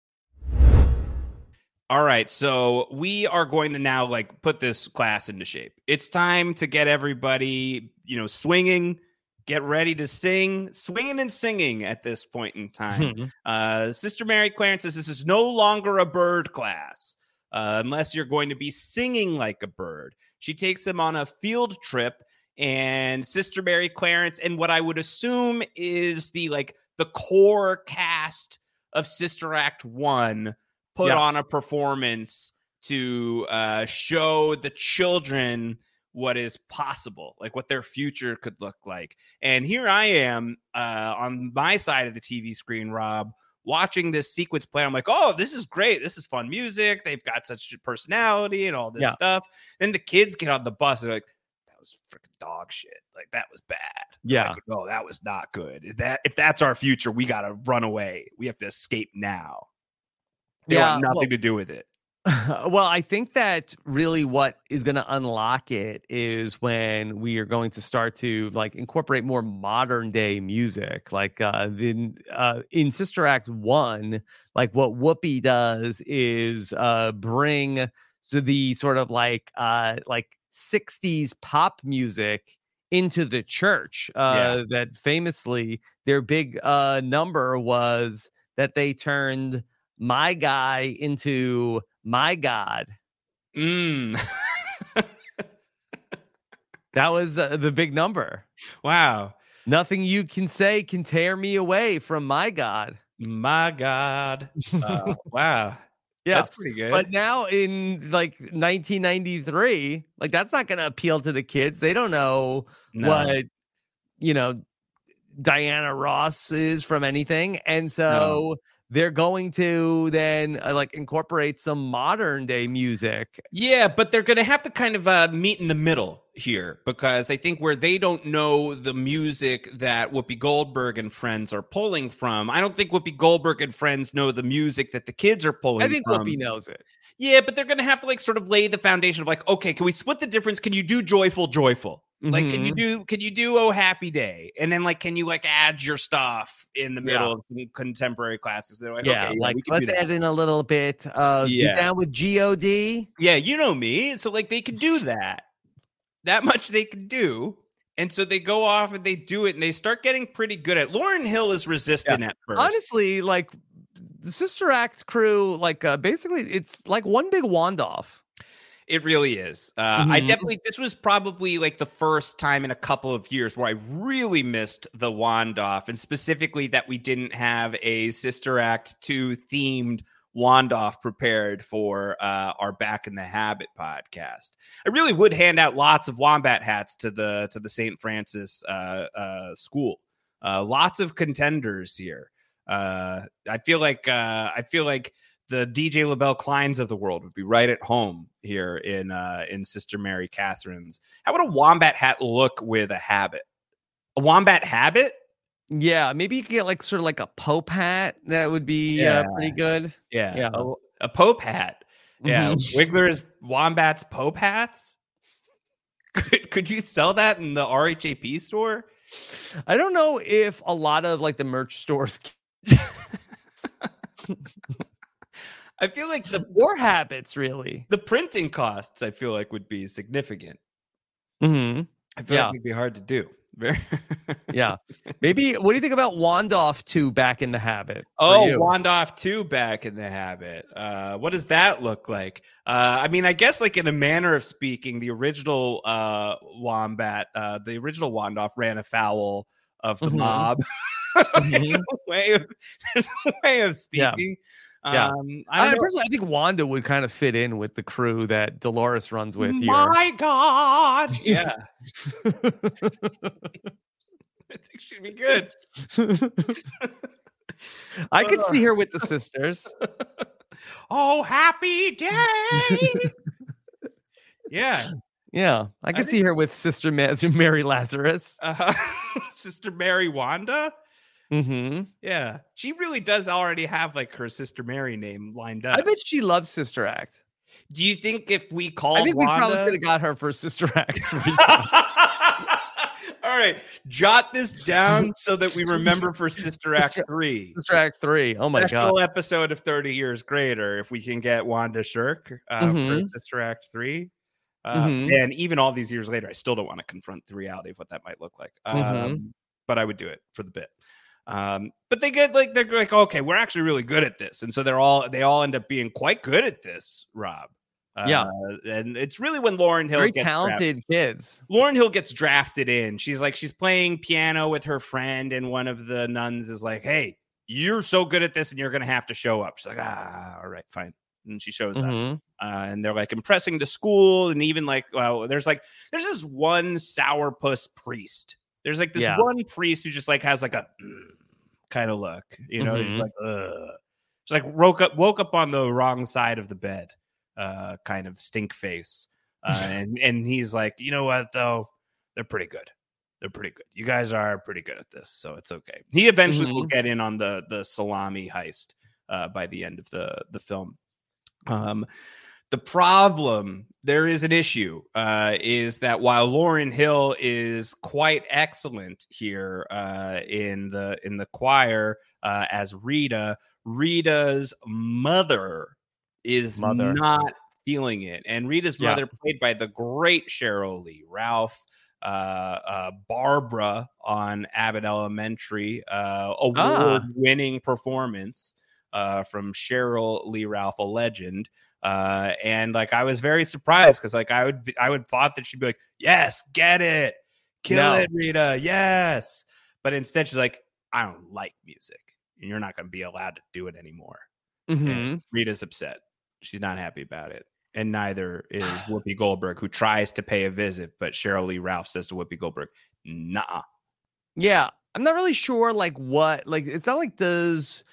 A: All right, so we are going to now like put this class into shape. It's time to get everybody, you know, swinging, get ready to sing, swinging and singing at this point in time. Uh, Sister Mary Clarence says this is no longer a bird class uh, unless you're going to be singing like a bird. She takes them on a field trip, and Sister Mary Clarence, and what I would assume is the like the core cast of Sister Act One, put
B: Yeah.
A: on a performance to uh, show the children what is possible, like what their future could look like. And here I am uh, on my side of the TV screen, Rob, watching this sequence play. I'm like, oh, this is great. This is fun music. They've got such personality and all this
B: Yeah.
A: stuff. Then the kids get on the bus. They're like, that was freaking dog shit. Like that was bad.
B: Yeah.
A: Like, no, that was not good. If that if that's our future, we gotta run away. We have to escape now. They
B: Yeah,
A: want nothing
B: well-
A: to do with it.
B: well, I think that really what is going to unlock it is when we are going to start to like incorporate more modern day music. Like uh, the, uh, in Sister Act one, like what Whoopi does is uh, bring so the sort of like uh, like '60s pop music into the church. Uh, That famously their big uh, number was that they turned my guy into my god
A: Mm.
B: that was uh, the big number
A: wow.
B: nothing you can say can tear me away from my god
A: My God. Uh, wow.
B: yeah
A: That's pretty good.
B: but now in like 1993 like that's not going to appeal to the kids they don't know
A: No.
B: what you know diana ross is from anything and so they're going to then uh, like incorporate some modern day music
A: Yeah, but they're going to have to kind of uh, meet in the middle here because I think where they don't know the music that Whoopi Goldberg and friends are pulling from, I don't think Whoopi Goldberg and friends know the music that the kids are pulling
B: i think
A: from.
B: whoopi knows it
A: Yeah, but they're going to have to like sort of lay the foundation of like, okay, can we split the difference? Can you do joyful, joyful? Like, can you
B: Mhm.
A: do can you do oh happy day? And then like, can you like add your stuff in the
B: Yeah.
A: middle of contemporary classes? They're like,
B: yeah,
A: okay,
B: like
A: can
B: let's
A: that.
B: add in a little bit of
A: Yeah.
B: down with God.
A: Yeah, you know me. So like they could do that. That much they could do. And so they go off and they do it and they start getting pretty good at. Lauryn Hill is resistant at first.
B: Honestly, like the Sister Act crew, like uh, basically, it's like one big wand off.
A: It really is. Uh, I
B: Mhm.
A: definitely, this was probably like the first time in a couple of years where I really missed the wand off, and specifically that we didn't have a Sister Act 2 themed wand off prepared for uh, our Back in the Habit podcast. I really would hand out lots of wombat hats to the to the St. Francis uh, uh, school. Uh, lots of contenders here. Uh, I feel like uh, I feel like the DJ LaBelle Kleins of the world would be right at home here in uh, in Sister Mary Catherine's. How would a wombat hat look with a habit? A wombat habit?
B: Yeah, maybe you could get like sort of like a Pope hat. That would be uh, pretty good.
A: Yeah,
B: Yeah.
A: A, a Pope hat. Yeah,
B: Mhm.
A: Wigler's wombats Pope hats. Could could you sell that in the RHAP store?
B: I don't know if a lot of like the merch stores
A: I feel like the
B: war habits really.
A: the printing costs. I feel like would be significant.
B: Mm-hmm.
A: I feel
B: Yeah.
A: like it'd be hard to do. Very.
B: Yeah, maybe. What do you think about Wandoff two back in the habit?
A: Oh? Wandoff two back in the habit. Uh, what does that look like? Uh, I mean, I guess like in a manner of speaking, the original uh, Wombat, uh, the original Wandoff ran afoul of the
B: Mhm.
A: mob.
B: Mhm.
A: a way of, there's a way of speaking.
B: Yeah.
A: Um,
B: I,
A: I
B: personally, I think Wanda would kind of fit in with the crew that Dolores runs with here.
A: My God. Yeah. I think she'd be good.
B: I could see her with the sisters.
A: Oh, happy day. yeah.
B: Yeah, I could
A: think-
B: see her with Sister Ma- Mary Lazarus.
A: Uh, Sister Mary Wanda.
B: Mm-hmm.
A: Yeah, she really does already have like her sister Mary name lined up.
B: I bet she loves Sister Act.
A: Do you think if we called
B: I think we probably could have got her for Sister Act.
A: All right, jot this down so that we remember for Sister Act Three.
B: Sister Act three. Oh my
A: Special
B: god.
A: episode of Thirty Years Greater. If we can get Wanda Shirk uh,
B: Mhm.
A: for Sister Act Three. Uh,
B: Mhm.
A: And even all these years later, I still don't want to confront the reality of what that might look like. Um,
B: Mhm.
A: But I would do it for the bit. Um, but they get like they're like, okay, we're actually really good at this, and so they're all they all end up being quite good at this. Rob,
B: Yeah.
A: Uh, and it's really when Lauryn Hill
B: Very
A: gets drafted-
B: talented kids.
A: Lauryn Hill gets drafted in. She's like, she's playing piano with her friend, and one of the nuns is like, "Hey, you're so good at this, and you're gonna have to show up." She's like, "Ah, all right, fine." And she shows up,
B: Mhm.
A: uh, and they're like impressing to school, and even like, well, there's like, there's this one sourpuss priest. There's like this
B: Yeah.
A: one priest who just like has like a kind of look, you know, he's
B: Mhm.
A: like, ugh. She's like woke up, woke up on the wrong side of the bed, uh, kind of stink face. Uh, and and he's like, you know what though, they're pretty good. They're pretty good. You guys are pretty good at this, so it's okay. He eventually will get in on the the salami heist uh, by the end of the the film. Um, the problem, there is an issue, uh, is that while Lauryn Hill is quite excellent here uh, in the in the choir uh, as Rita, Rita's mother is
B: Mother.
A: not feeling it, and Rita's
B: Yeah.
A: mother, played by the great Sheryl Lee Ralph. Uh, uh, Barbara on Abbott Elementary, uh,
B: Ah.
A: award-winning performance uh, from Sheryl Lee Ralph, a legend. Uh, and like I was very surprised because like I would be, I would thought that she'd be like, yes, get it, kill
B: No.
A: it, Rita, yes. But instead, she's like, I don't like music, and you're not going to be allowed to do it anymore.
B: Mhm.
A: And Rita's upset. She's not happy about it. And neither is Whoopi Goldberg, who tries to pay a visit, but Sheryl Lee Ralph says to Whoopi Goldberg, nah.
B: Yeah, I'm not really sure like what like it's not like does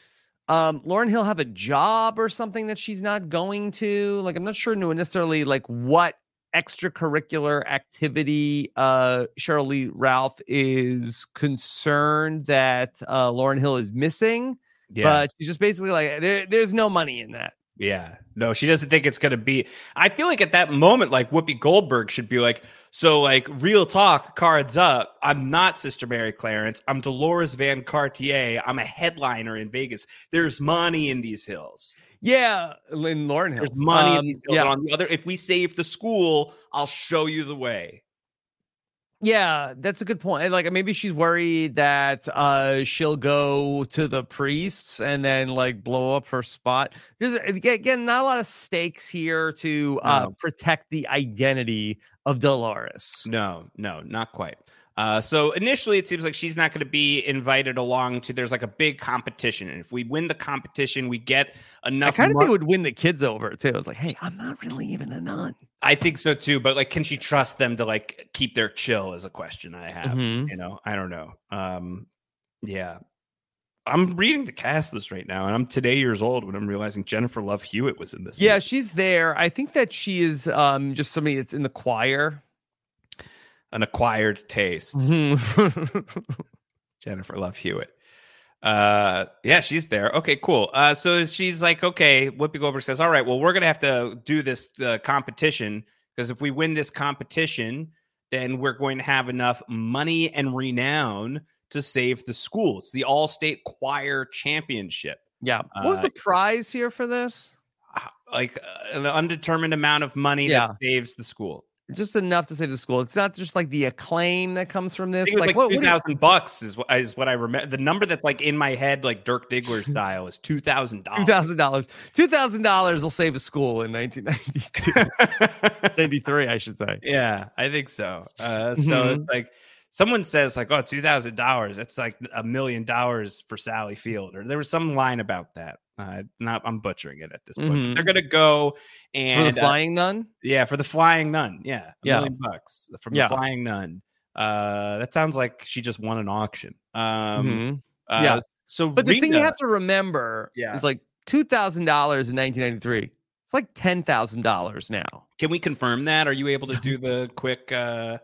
B: um Lauryn Hill have a job or something that she's not going to? Like I'm not sure necessarily like what extracurricular activity uh Sheryl Lee Ralph is concerned that uh Lauryn Hill is missing,
A: Yeah.
B: but she's just basically like there, there's no money in that.
A: Yeah. No, she doesn't think it's going to be. I feel like at that moment, like Whoopi Goldberg should be like, so like real talk, cards up. I'm not Sister Mary Clarence. I'm Dolores Van Cartier. I'm a headliner in Vegas. There's money in these hills.
B: Yeah, in Lauryn Hill.
A: There's money in
B: Um,
A: these hills.
B: yeah.
A: On the other, if we save the school, I'll show you the way.
B: Yeah, that's a good point. Like maybe she's worried that uh she'll go to the priests and then like blow up her spot. There's again not a lot of stakes here to uh
A: No.
B: protect the identity of Dolores.
A: No, no, not quite. Uh, so initially, it seems like she's not going to be invited along to. There's like a big competition, and if we win the competition, we get enough.
B: I kind of think it would win the kids over too. It's like, hey, I'm not really even a nun.
A: I think so too, but like, can she trust them to like keep their chill? Is a question I have.
B: Mhm.
A: You know, I don't know. Um, yeah, I'm reading the cast list right now, and I'm today years old when I'm realizing Jennifer Love Hewitt was in this.
B: Yeah,
A: movie.
B: she's there. I think that she is um just somebody that's in the choir.
A: an acquired taste.
B: Mhm.
A: Jennifer Love Hewitt. Uh, yeah, she's there. Okay, cool. Uh, so she's like, okay. Whoopi Goldberg says, all right, well, we're gonna have to do this uh, competition because if we win this competition, then we're going to have enough money and renown to save the school. It's the All-State Choir Championship.
B: yeah. What was
A: Uh,
B: the prize here for this?
A: Like uh, an undetermined amount of money
B: Yeah.
A: that saves the school.
B: Just enough to save the school. It's not just like the acclaim that comes from this.
A: was like,
B: what-
A: two
B: do you-
A: thousand bucks is what is what I remember. The number that's like in my head, like Dirk Diggler style, is two thousand dollars.
B: Two thousand dollars Two thousand dollars will save a school in 1992, 93, I should say.
A: yeah, I think so. Uh, so
B: Mhm.
A: it's like someone says like, "Oh, two thousand dollars. That's like a million dollars for Sally Field." Or there was some line about that. Uh, not, I'm butchering it at this point.
B: Mhm.
A: they're gonna go
B: For
A: and
B: the
A: uh,
B: flying nun.
A: yeah, for the flying nun. Yeah, a
B: Yeah.
A: million bucks from
B: Yeah.
A: the flying nun. Uh, that sounds like she just won an auction. Um,
B: Mhm.
A: uh,
B: yeah.
A: So,
B: But the thing you have to remember
A: Yeah.
B: is like two thousand dollars in 1993. It's like ten thousand dollars now.
A: Can we confirm that? Are you able to do the quick uh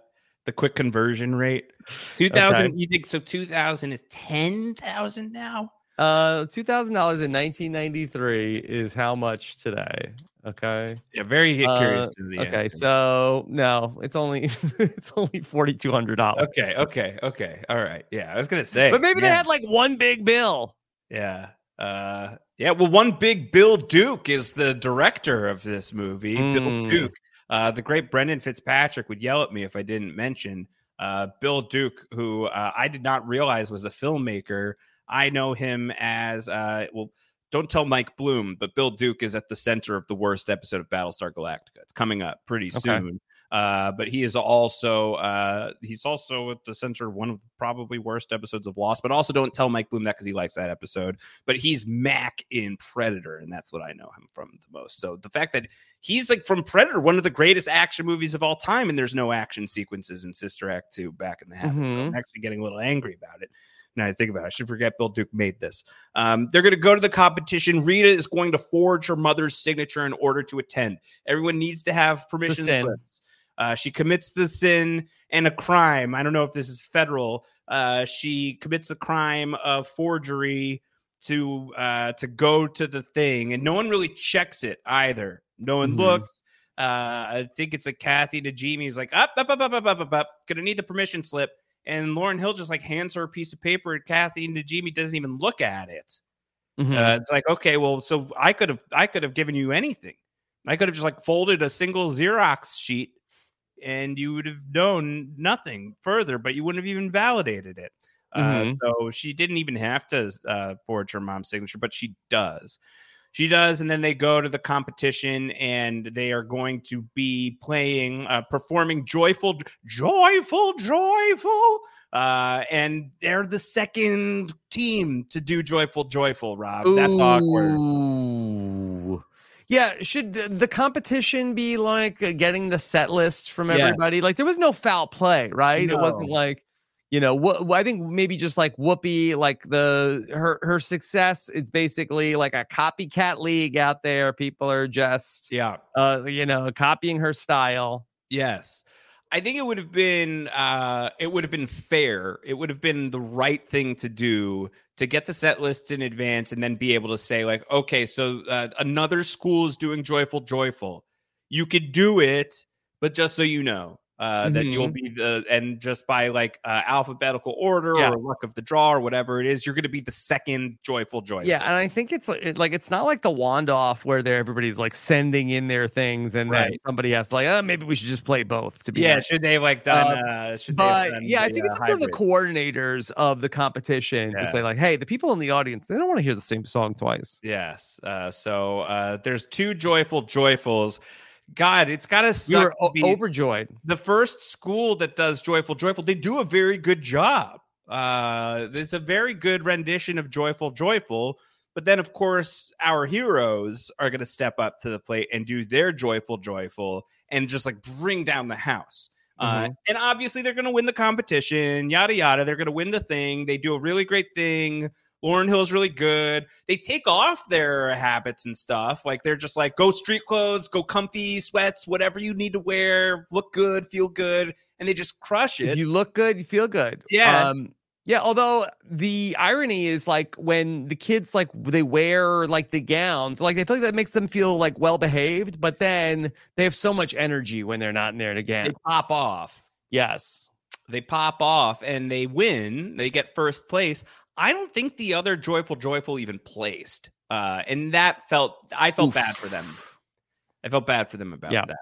A: the quick conversion rate? 2000
B: Okay.
A: you think so 2000 is 10,000 now?
B: Uh, two thousand dollars in 1993 is how much today? Okay.
A: Yeah, very curious
B: Uh,
A: to the
B: okay,
A: answer.
B: so no, it's only it's only forty two hundred dollars.
A: Okay, okay, okay. All right. Yeah, I was going to say.
B: But maybe they had like one big bill.
A: Yeah. Uh yeah, well one big Bill Duke is the director of this movie. Bill
B: Mm.
A: Duke. Uh the great Brendan Fitzpatrick would yell at me if I didn't mention uh Bill Duke who uh, I did not realize was a filmmaker. I know him as uh well don't tell Mike Bloom, but Bill Duke is at the center of the worst episode of Battlestar Galactica. It's coming up pretty
B: Okay.
A: soon. Uh, but he is also uh, he's also at the center of one of the probably worst episodes of Lost. But also don't tell Mike Bloom that because he likes that episode. But he's Mac in Predator, and that's what I know him from the most. So the fact that he's like from Predator, one of the greatest action movies of all time, and there's no action sequences in Sister Act 2 back in the habit. So
B: Mhm.
A: I'm actually getting a little angry about it. Now I think about it, I should forget Bill Duke made this. Um, they're going to go to the competition. Rita is going to forge her mother's signature in order to attend. Everyone needs to have permission slips. Uh, she commits the sin and a crime. I don't know if this is federal. Uh, she commits a crime of forgery to uh, to go to the thing, and no one really checks it either. No one
B: Mhm.
A: looks. Uh, I think it's a Kathy Najimy's like up, up, up, up, up, up, up, up. Gonna need the permission slip, and Lauryn Hill just like hands her a piece of paper, and Kathy and Najimy doesn't even look at it.
B: Mhm.
A: Uh, it's like, okay, well, so I could have I could have given you anything. I could have just like folded a single Xerox sheet and you would have known nothing further, but you wouldn't have even validated it. Uh,
B: Mhm.
A: so she didn't even have to uh, forge her mom's signature, but she does. She does, and then they go to the competition, and they are going to be playing, uh, performing "Joyful, Joyful, Joyful," uh, and they're the second team to do "Joyful, Joyful." Rob, that's awkward.
B: Yeah, should the competition be like uh, getting the set list from
A: Yeah.
B: everybody? Like there was no foul play, right? It wasn't like you know what I think maybe just like Whoopi, like the her her success. It's basically like a copycat league out there. People are just
A: Yeah.
B: uh you know copying her style.
A: Yes. I think it would have been uh it would have been fair. It would have been the right thing to do to get the set list in advance and then be able to say like, okay, so uh, another school is doing joyful joyful. You could do it, but just so you know, Uh, That you'll be the and just by like uh, alphabetical order
B: Yeah.
A: or luck of the draw or whatever it is, you're going to be the second joyful joy.
B: Yeah, and I think it's like it- like it's not like the wand off where they're everybody's like sending in their things and then somebody has to like, oh, maybe we should just play both to be
A: yeah.
B: nice."
A: Should they like done?
B: Um,
A: uh, should they
B: But
A: done
B: yeah, I think
A: uh,
B: it's up to the coordinators of the competition
A: Yeah.
B: to say like, hey, the people in the audience they don't want to hear the same song twice.
A: Yes. Uh, so uh, there's two joyful joyfuls. God, it's got to suck.
B: were
A: to
B: o-
A: be
B: overjoyed.
A: the first school that does joyful joyful. They do a very good job. Uh, there's a very good rendition of joyful joyful. But then, of course, our heroes are going to step up to the plate and do their joyful joyful and just like bring down the house. Uh,
B: Mhm.
A: and obviously, they're going to win the competition, yada yada. They're going to win the thing. They do a really great thing. Lauryn Hill's really good. They take off their habits and stuff. Like they're just like, go street clothes, go comfy sweats, whatever you need to wear, look good, feel good, and they just crush it.
B: you look good, you feel good.
A: Yeah.
B: Um, yeah. Although the irony is like when the kids like they wear like the gowns, like they feel like that makes them feel like well behaved, but then they have so much energy when they're not in there
A: they
B: again.
A: pop off.
B: Yes.
A: They pop off and they win. They get first place. I don't think the other joyful joyful even placed. Uh, and that felt I felt bad for them. I felt bad for them about
B: Yeah.
A: that.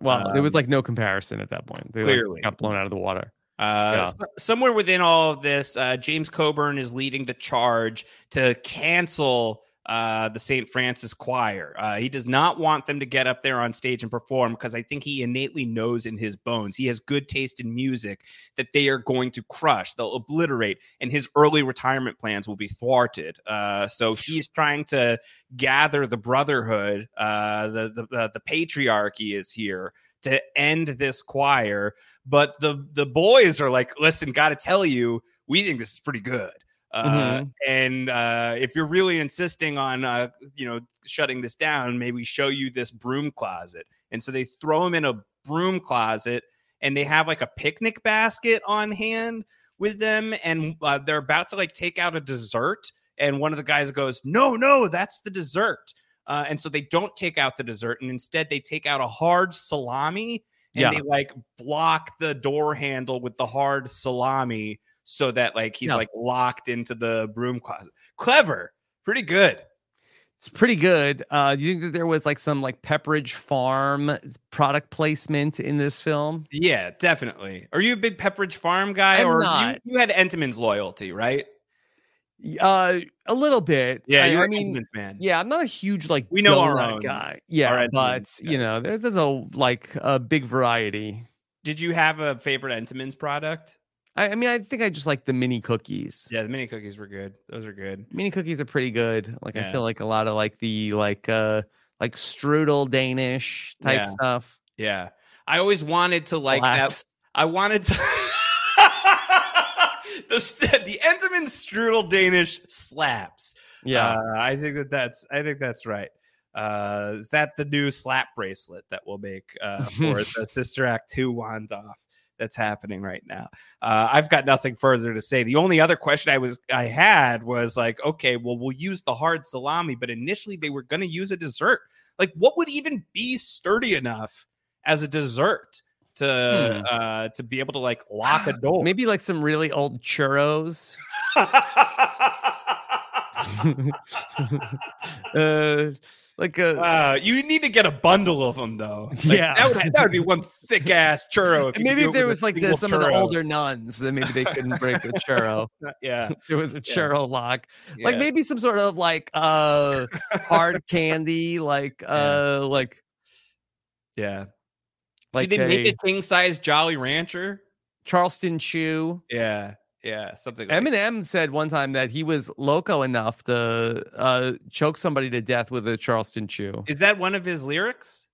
B: Well, there was
A: Um,
B: like no comparison at that point. They like,
A: clearly.
B: got blown out of the water.
A: Uh,
B: Yeah.
A: s- somewhere within all of this, uh, James Coburn is leading the charge to cancel uh, the St. Francis Choir. Uh, he does not want them to get up there on stage and perform because I think he innately knows in his bones he has good taste in music that they are going to crush. They'll obliterate, and his early retirement plans will be thwarted. Uh, so he's trying to gather the brotherhood. Uh, the the uh, the patriarchy is here to end this choir but the the boys are like listen gotta tell you we think this is pretty good uh,
B: Mhm.
A: and uh, if you're really insisting on uh, you know shutting this down maybe show you this broom closet and so they throw him in a broom closet and they have like a picnic basket on hand with them and uh, they're about to like take out a dessert and one of the guys goes no no that's the dessert uh, and so they don't take out the dessert and instead they take out a hard salami and
B: Yeah.
A: they like block the door handle with the hard salami so that like he's
B: Yeah.
A: like locked into the broom closet. Clever, pretty good.
B: It's pretty good. Uh, do you think that there was like some like Pepperidge Farm product placement in this film?
A: Yeah, definitely. Are you a big Pepperidge Farm guy,
B: I'm
A: or
B: not.
A: You, you had Entenmann's loyalty, right?
B: Uh, a little bit.
A: Yeah,
B: I,
A: you're
B: I
A: an
B: mean,
A: Entenmann's man.
B: yeah, I'm not a huge like
A: We know our own-
B: guy. Yeah,
A: our
B: but you know, there, there's a like a big variety.
A: Did you have a favorite Entenmann's product?
B: I, I mean, I think I just like the mini cookies.
A: Yeah, the mini cookies were good. Those are good.
B: Mini cookies are pretty good. Like I feel like a lot of like the like uh like strudel Danish type
A: Yeah.
B: stuff.
A: Yeah, I always wanted to like that. I wanted to. the the Entenmann strudel Danish slaps.
B: Yeah.
A: Uh, I think that that's I think that's right. Uh, is that the new slap bracelet that we'll make uh, for the Sister Act two wand off? That's happening right now. Uh, I've got nothing further to say. The only other question I was I had was like, okay, well, we'll use the hard salami, but initially they were going to use a dessert. Like, what would even be sturdy enough as a dessert to uh, to be able to like lock a door?
B: Maybe like some really old churros. uh, like a
A: Uh, you need to get a bundle of them though. Like,
B: Yeah.
A: that would, that would be one thick ass churro. If
B: maybe if there was like the, some of the older nuns, then maybe they couldn't break the churro.
A: yeah,
B: There was a
A: Yeah.
B: churro lock. Like maybe some sort of like uh hard candy, like uh like
A: yeah.
B: like
A: Did they make
B: a
A: a king size Jolly Rancher?
B: Charleston chew.
A: Yeah, yeah, something. Like
B: Eminem said one time that he was loco enough to uh choke somebody to death with a Charleston chew.
A: Is that one of his lyrics,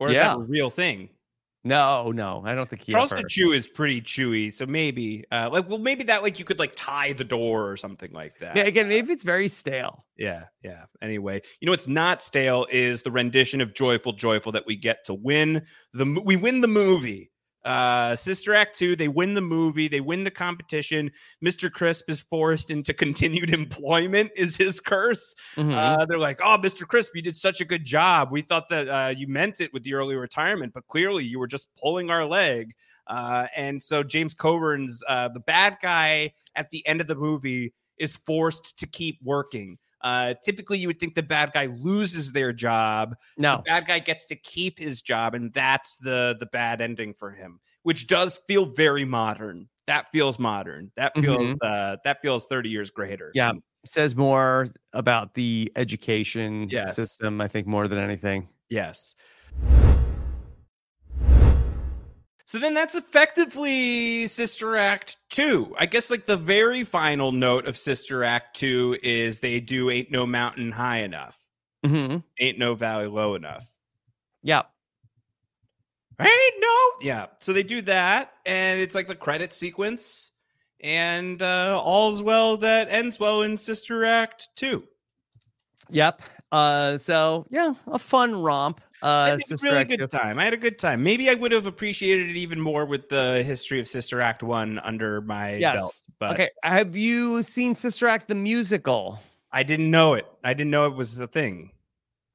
A: or is
B: Yeah.
A: that a real thing?
B: No, no, I don't think he
A: Charleston
B: ever.
A: Chew is pretty chewy, so maybe, uh, like, well, maybe that like you could like tie the door or something like that.
B: Yeah, again, maybe it's very stale.
A: Yeah, yeah. Anyway, you know what's not stale is the rendition of "Joyful, Joyful" that we get to win the we win the movie. Uh, Sister Act 2, they win the movie, they win the competition. Mr. Crisp is forced into continued employment, is his curse.
B: Mhm.
A: Uh, they're like, oh, Mr. Crisp, you did such a good job. We thought that uh, you meant it with the early retirement, but clearly you were just pulling our leg. Uh, and so James Coburn's uh, the bad guy at the end of the movie is forced to keep working. Uh, typically, you would think the bad guy loses their job.
B: no.
A: The bad guy gets to keep his job, and that's the the bad ending for him, which does feel very modern. That feels modern. That feels uh, that feels thirty years greater.
B: Yeah. says more about the education
A: Yes.
B: system, I think, more than anything.
A: Yes. So then that's effectively Sister Act 2. I guess like the very final note of Sister Act 2 is they do Ain't No Mountain High Enough.
B: hmm
A: Ain't No Valley Low Enough.
B: Yep.
A: Ain't no. Yeah. So they do that and it's like the credit sequence and uh all's well that ends well in Sister Act 2.
B: Yep. Uh, so yeah, a fun romp.
A: I
B: Uh,
A: had a
B: Sister
A: really
B: Act
A: good
B: two.
A: time. I had a good time. Maybe I would have appreciated it even more with the history of Sister Act One under my
B: Yes.
A: belt. But
B: Okay. Have you seen Sister Act the musical?
A: I didn't know it. I didn't know it was a thing.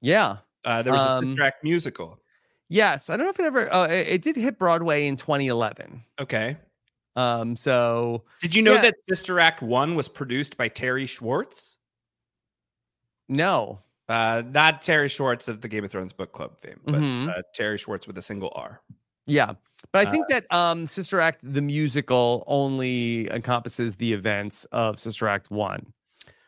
B: Yeah.
A: Uh, there was a
B: Um,
A: Sister Act musical.
B: Yes. I don't know if it ever. Uh, it, it did hit Broadway in 2011.
A: Okay.
B: Um. So
A: Did you know
B: Yeah.
A: that Sister Act One was produced by Teri Schwartz?
B: no.
A: Uh, not Terry Schwartz of the Game of Thrones book club fame, but
B: Mhm.
A: uh, Teri Schwartz with a single R.
B: Yeah. But I
A: Uh,
B: think that um Sister Act the musical only encompasses the events of Sister Act 1.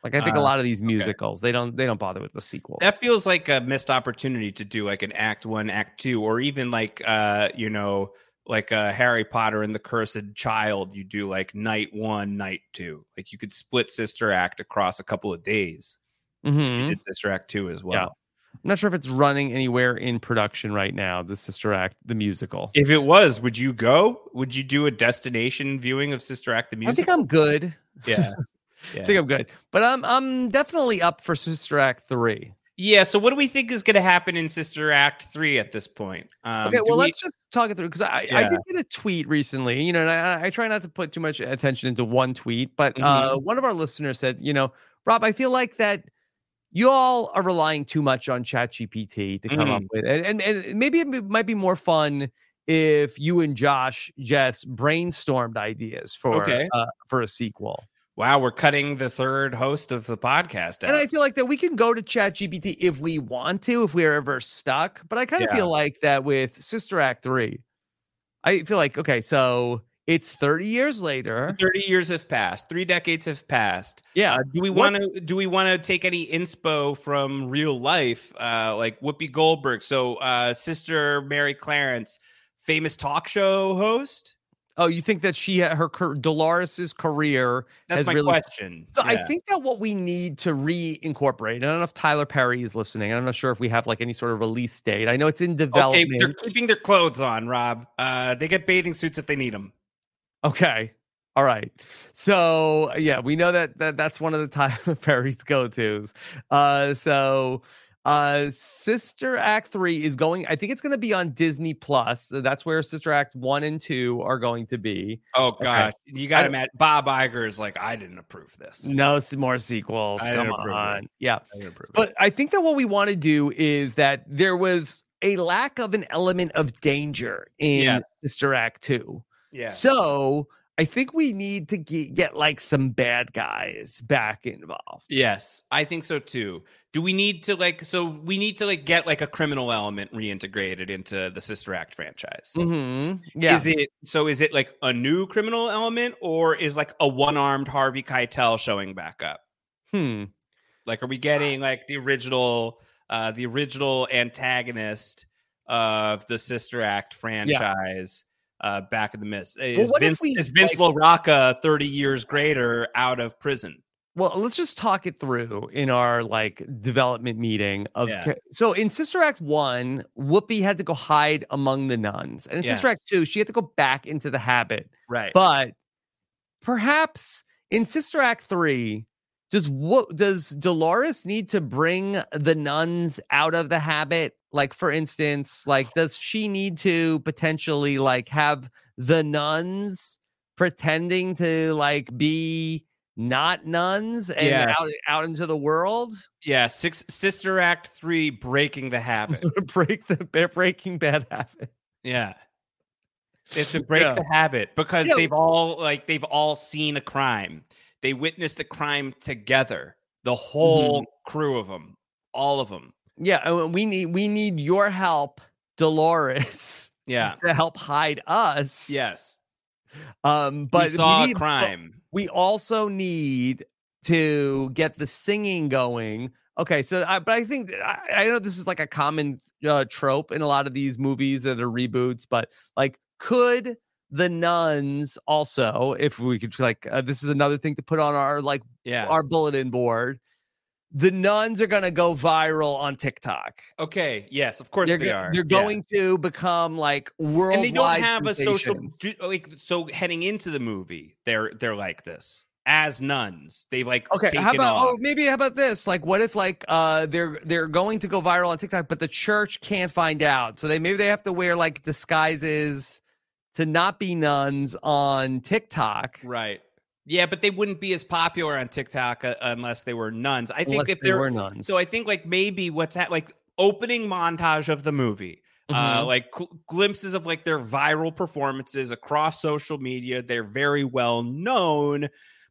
B: Like I think a
A: Uh,
B: lot of these musicals, they don't they don't bother with the sequels.
A: That feels like a missed opportunity to do like an Act One, Act Two, or even like uh, you know, like uh, Harry Potter and the Cursed Child. You do like night one, night two. Like you could split Sister Act across a couple of days.
B: Mhm.
A: You did Sister Act Two as well.
B: I'm not sure if it's running anywhere in production right now, the Sister Act, the musical.
A: If it was, would you go? Would you do a destination viewing of Sister Act the musical?
B: I think? I'm good.
A: yeah.
B: I think I'm good. But I'm I'm definitely up for Sister Act 3.
A: Yeah. So, what do we think is going to happen in Sister Act three at this point? Um,
B: Okay, well,
A: we-
B: let's just talk it through because I, I did get a tweet recently, you know, and I, I try not to put too much attention into one tweet, but
A: Mm-hmm.
B: uh, one of our listeners said, you know, Rob, I feel like that you all are relying too much on ChatGPT to come up
A: Mm.
B: with, and, and and maybe it might be more fun if you and Josh just brainstormed ideas for
A: Okay.
B: uh, for a sequel.
A: Wow, we're cutting the third host of the podcast out.
B: And I feel like that we can go to ChatGPT if we want to, if we're ever stuck. But I kind of
A: Yeah.
B: feel like that with Sister Act 3. I feel like, okay, so it's 30 years later.
A: 30 years have passed. Three decades have passed.
B: Yeah.
A: Uh, do we want to do we want to take any inspo from real life, uh, like Whoopi Goldberg? So, uh, Sister Mary Clarence, famous talk show host.
B: Oh, you think that she had her Dolores's career
A: That's
B: has
A: my
B: really
A: question.
B: So I think that what we need to reincorporate, I don't know if Tyler Perry is listening. I'm not sure if we have like any sort of release date. I know it's in development.
A: Okay, they're keeping their clothes on, Rob. Uh, they get bathing suits if they need them.
B: Okay. All right. So yeah, we know that, that that's one of the Tyler Perry's go-tos. Uh so uh Sister Act 3 is going I think it's going to be on Disney Plus. That's where Sister Act 1 and 2 are going to be.
A: Oh gosh, you got to imagine Bob Iger is like, I didn't approve this.
B: No more sequels.
A: I
B: Come on.
A: it.
B: Yeah.
A: I.
B: But I think that what we want to do is that there was a lack of an element of danger in
A: Yeah.
B: Sister Act 2.
A: Yeah.
B: So I think we need to ge- get like some bad guys back involved.
A: Yes, I think so too. Do we need to like so we need to like get like a criminal element reintegrated into the Sister Act franchise?
B: Mm-hmm. Yeah.
A: Is it so is it like a new criminal element or is like a one-armed Harvey Keitel showing back up?
B: hmm.
A: Like are we getting like the original uh the original antagonist of the Sister Act franchise uh back in the mist? Is
B: what if
A: Vince
B: we,
A: is Vince
B: like-
A: LaRocca 30 years greater out of prison?
B: Well, let's just talk it through in our like development meeting of
A: Yeah.
B: so in Sister Act 1, Whoopi had to go hide among the nuns. And in Sister Act 2, she had to go back into the habit.
A: Right.
B: But perhaps in Sister Act 3, does what does Dolores need to bring the nuns out of the habit Like for instance, like does she need to potentially like have the nuns pretending to like be not nuns and
A: Yeah.
B: out out into the world?
A: Yeah, six Sister Act three, breaking the habit.
B: Break the breaking bad habit.
A: yeah, it's to break
B: Yeah.
A: the habit because
B: Yeah.
A: they've all like they've all seen a crime. They witnessed a crime together. The mm-hmm. whole crew of them, all of them.
B: Yeah, we need we need your help, Dolores,
A: Yeah.
B: to help hide us.
A: Yes.
B: Um, but
A: we saw
B: need-
A: a crime.
B: we also need to get the singing going. Okay, so I, but I think I, I know this is like a common uh, trope in a lot of these movies that are reboots, but like, could the nuns also, if we could, like, uh, this is another thing to put on our like
A: Yeah.
B: our bulletin board. The nuns are gonna go viral on TikTok.
A: okay. Yes. Of course
B: They're,
A: they are.
B: they're
A: Yeah.
B: going to become like worldwide.
A: and they don't have a social like so heading into the movie they're they're like this as nuns they've like
B: Okay, how about
A: off.
B: oh maybe how about this? Like what if like uh they're they're going to go viral on TikTok, but the church can't find out. So they maybe they have to wear like disguises to not be nuns on TikTok.
A: right yeah but they wouldn't be as popular on tiktok uh, unless they were nuns i think
B: unless
A: if
B: they were nuns.
A: so i think like maybe what's that like opening montage of the movie uh
B: Mhm.
A: like gl- glimpses of like their viral performances across social media they're very well known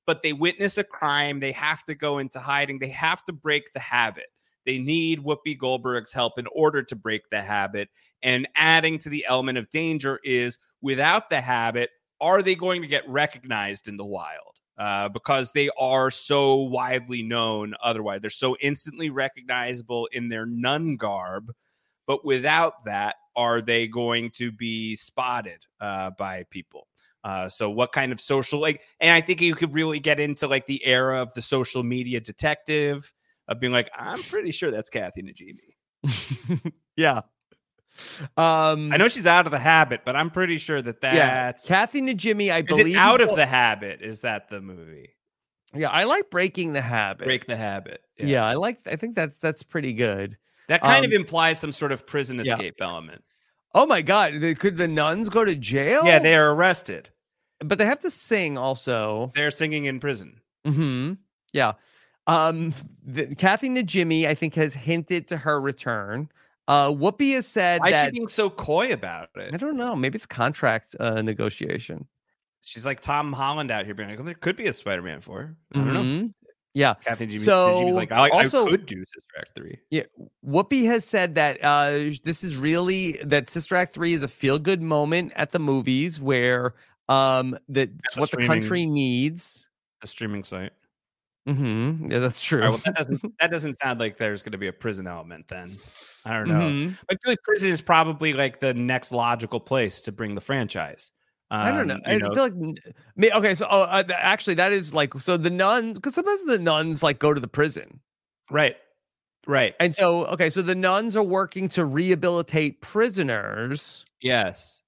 A: but they witness a crime they have to go into hiding they have to break the habit they need whoopi goldberg's help in order to break the habit and adding to the element of danger is without the habit are they going to get recognized in the wild? Uh, because they are so widely known otherwise. They're so instantly recognizable in their nun garb but without that are they going to be spotted uh, by people? Uh, so what kind of social like and i think you could really get into like the era of the social media detective of being like i'm pretty sure that's kathy najimy.
B: Yeah. Um
A: i know she's out of the habit but i'm pretty sure that
B: yeah,
A: that's
B: Kathy Najimy, I
A: is
B: believe
A: it out of the habit is that the movie
B: Yeah, I like breaking the habit.
A: break the habit
B: yeah. I like I think that's that's pretty good.
A: that kind
B: Um,
A: of implies some sort of prison
B: yeah.
A: escape element
B: Oh my god, they- could the nuns go to jail?
A: yeah they are arrested
B: but they have to sing also.
A: they're singing in prison
B: Hmm. Yeah. Um. The, Kathy Najimy, I think, has hinted to her return. Uh, Whoopi has said
A: why is she being so coy about it
B: I don't know. Maybe it's contract uh, negotiation.
A: She's like Tom Holland out here being like, well, there could be a Spider-Man four. I don't know.
B: Mhm. Yeah.
A: Kathy Jimmy,
B: So,
A: Jimmy's like, I,
B: also-
A: I could do Sister Act three.
B: Yeah. Whoopi has said that uh, this is really that Sister Act three is a feel good moment at the movies where um that's what the country needs.
A: The streaming site.
B: Hmm Yeah, that's true.
A: Right, well, that doesn't that doesn't sound like there's going to be a prison element then. I don't know.
B: Mhm.
A: I feel like prison is probably like the next logical place to bring the franchise.
B: I don't know.
A: Um,
B: I
A: know,
B: feel like okay. So, oh, uh, actually, that is like so the nuns because sometimes the nuns like go to the prison,
A: right, right.
B: and so okay, so the nuns are working to rehabilitate prisoners,
A: Yes,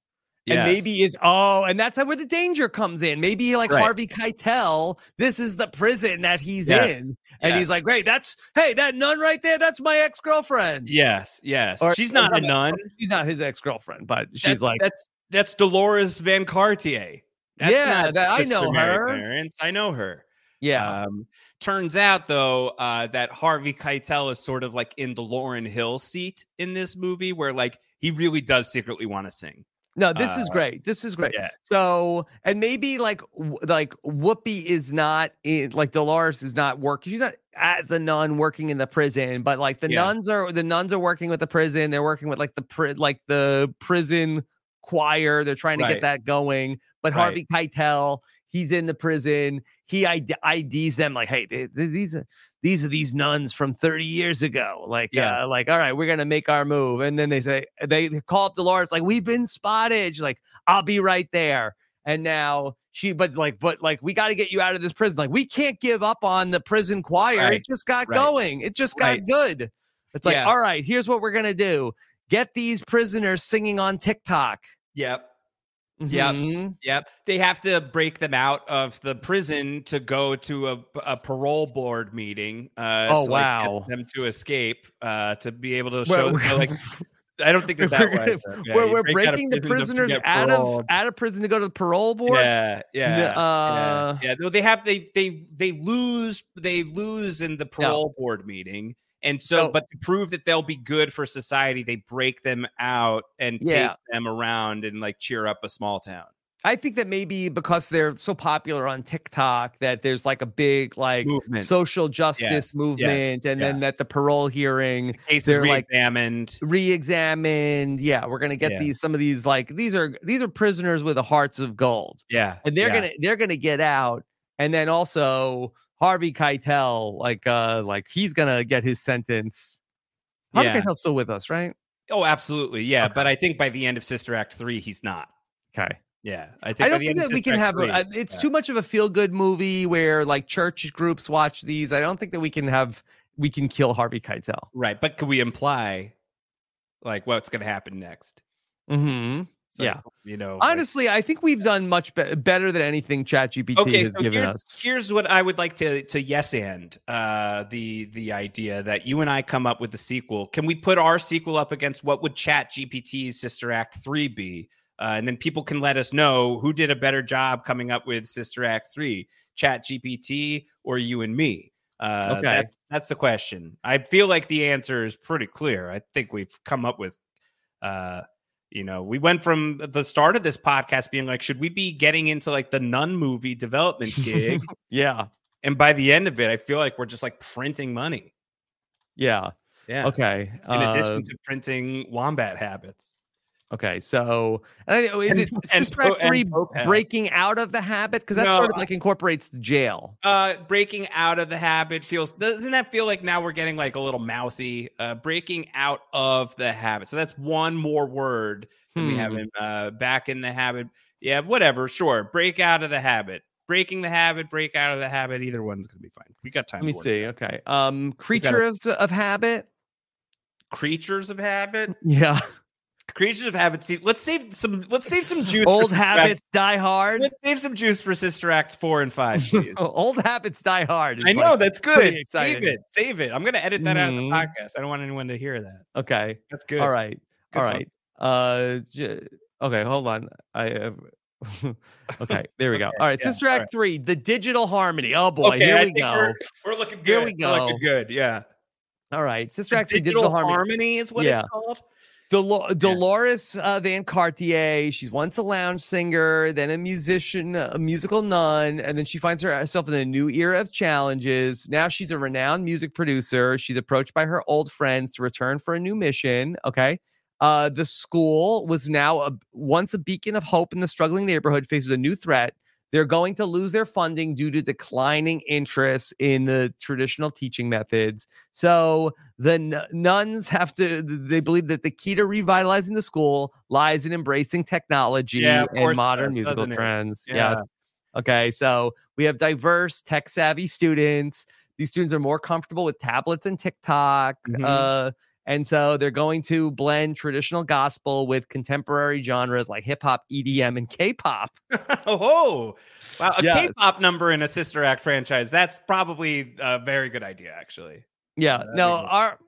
B: and maybe is oh, and that's where the danger comes in. Maybe like
A: Right.
B: Harvey Keitel, this is the prison that he's
A: Yes,
B: in, and he's like, great, that's hey, that nun right there, that's my ex girlfriend.
A: yes, yes.
B: Or-
A: She's not a nun.
B: She's not his ex girlfriend, but she's
A: that's,
B: like,
A: that's that's Dolores Van Cartier. That's
B: Yeah,
A: not
B: that- I know her.
A: Parents. I know her.
B: yeah,
A: Um, turns out though uh, that Harvey Keitel is sort of like in the Lauryn Hill seat in this movie, where like he really does secretly want to sing.
B: No, this is
A: uh,
B: great. This is great.
A: Yeah,
B: So, and maybe like like Whoopi is not in like Dolores is not working. She's not as a nun working in the prison, but like the
A: Yeah.
B: nuns are the nuns are working with the prison. They're working with like the pri- like the prison choir. They're trying to
A: Right.
B: get that going. But
A: Right.
B: Harvey Keitel, he's in the prison. He ID- IDs them like, hey, they- they- these are these are these nuns from 30 years ago. Like,
A: Yeah.
B: uh, like, all right, we're gonna make our move. And then they say they call up Dolores, like, we've been spotted. She's like, I'll be right there. And now she, but like, but like, we got to get you out of this prison. Like, we can't give up on the prison choir.
A: Right,
B: It just got
A: right.
B: going. It just got
A: Right.
B: good. It's like,
A: Yeah.
B: all right, here's what we're gonna do: get these prisoners singing on TikTok.
A: yep, Yep.
B: Mhm.
A: Yep. They have to break them out of the prison to go to a, a parole board meeting. Uh,
B: Oh,
A: to, like, get
B: wow.
A: them to escape uh, to be able to show.
B: we're-
A: like, I don't think that that way. Yeah,
B: we're, we're
A: break
B: breaking the
A: prison
B: prisoners out of out of prison to go to the parole board.
A: Yeah, yeah,
B: uh,
A: yeah, yeah. No, they have they they they lose they lose in the parole board meeting, and so, but to prove that they'll be good for society, they break them out and
B: Yeah.
A: take them around and like cheer up a small town.
B: I think that maybe because they're so popular on TikTok that there's like a big like
A: Movement.
B: social justice movement, and then that the parole hearing
A: Cases
B: they're like
A: re-examined.
B: re-examined. Yeah, we're gonna get
A: Yeah.
B: these some of these like these are these are prisoners with the hearts of gold,
A: yeah,
B: and they're
A: yeah.
B: gonna they're gonna get out, and then also Harvey Keitel like uh like he's gonna get his sentence. Harvey
A: Yeah.
B: Keitel's still with us, right?
A: Oh, absolutely, yeah.
B: Okay.
A: But I think by the end of Sister Act three, he's not.
B: Okay.
A: Yeah, I think.
B: I don't think that we can have. A,
A: 3,
B: uh, it's
A: yeah.
B: too much of a feel good movie where like church groups watch these. I don't think that we can have. We can kill Harvey Keitel.
A: right. But could we imply like what's going to happen next?
B: Mm-hmm. Yeah.
A: you know. like-
B: Honestly, I think we've done much be- better than anything ChatGPT
A: okay
B: has
A: so
B: given
A: here's,
B: us.
A: here's what i would like to to yes and uh the the idea that you and i come up with a sequel can we put our sequel up against what would chat gpt's sister act 3 be uh, and then people can let us know who did a better job coming up with sister act 3 chat gpt or you and me uh
B: Okay.
A: that- that's the question i feel like the answer is pretty clear i think we've come up with uh you know, we went from the start of this podcast being like, should we be getting into like the nun movie development gig?
B: Yeah.
A: and by the end of it, I feel like we're just like printing money.
B: Yeah.
A: Yeah.
B: Okay.
A: In addition
B: uh,
A: to printing wombat habits.
B: Okay. So, and I- is it
A: and
B: Sister Act three breaking out of the habit? Because that
A: No,
B: sort of like incorporates the jail.
A: Uh, breaking out of the habit feels doesn't that feel like now we're getting like a little mousy? Uh, breaking out of the habit. So that's one more word than we have
B: Hmm.
A: in uh back in the habit. Yeah, whatever. Sure. Break out of the habit. Breaking the habit, break out of the habit. Either one's gonna be fine. We got time.
B: Let me see.
A: out.
B: Okay. Um, creatures of habit.
A: Creatures of habit.
B: Yeah.
A: Creatures of habit. See, let's save some. Let's save some juice. for
B: Old habits die hard.
A: Let's save some juice for Sister Acts four and five.
B: Old habits die hard.
A: I know
B: like
A: that's good. Save it. Save it. I'm gonna edit that out of the podcast. I don't want anyone to hear that.
B: Okay.
A: That's good.
B: All right.
A: Good
B: All
A: fun.
B: right. Uh. j- okay. Hold on. I. Uh, okay. There we go.
A: Okay,
B: All right.
A: yeah,
B: Sister Act
A: right.
B: three. The digital harmony. Oh boy.
A: Okay,
B: here
A: I
B: we go.
A: We're, we're looking good.
B: Here we
A: We're looking good. Yeah.
B: All right. Sister
A: The
B: Act three.
A: digital,
B: Digital harmony.
A: harmony is what
B: Yeah.
A: it's called.
B: Dolo- Dolores uh, Van Cartier. She's once a lounge singer, then a musician, a musical nun, and then she finds herself in a new era of challenges. Now she's a renowned music producer. She's approached by her old friends to return for a new mission. Okay. Uh, the school was now a, once a beacon of hope in the struggling neighborhood faces a new threat. They're going to lose their funding due to declining interest in the traditional teaching methods. So the nuns have to, they believe that the key to revitalizing the school lies in embracing technology
A: Yeah, of course
B: and modern musical trends.
A: Yeah.
B: Yes. Okay. So we have diverse, tech savvy students. These students are more comfortable with tablets and TikTok.
A: Mhm.
B: Uh, and so they're going to blend traditional gospel with contemporary genres like hip hop, EDM, and K pop.
A: oh, wow! A
B: Yes.
A: pop number in a Sister Act franchise. That's probably a very good idea, actually.
B: Yeah.
A: Uh,
B: no, our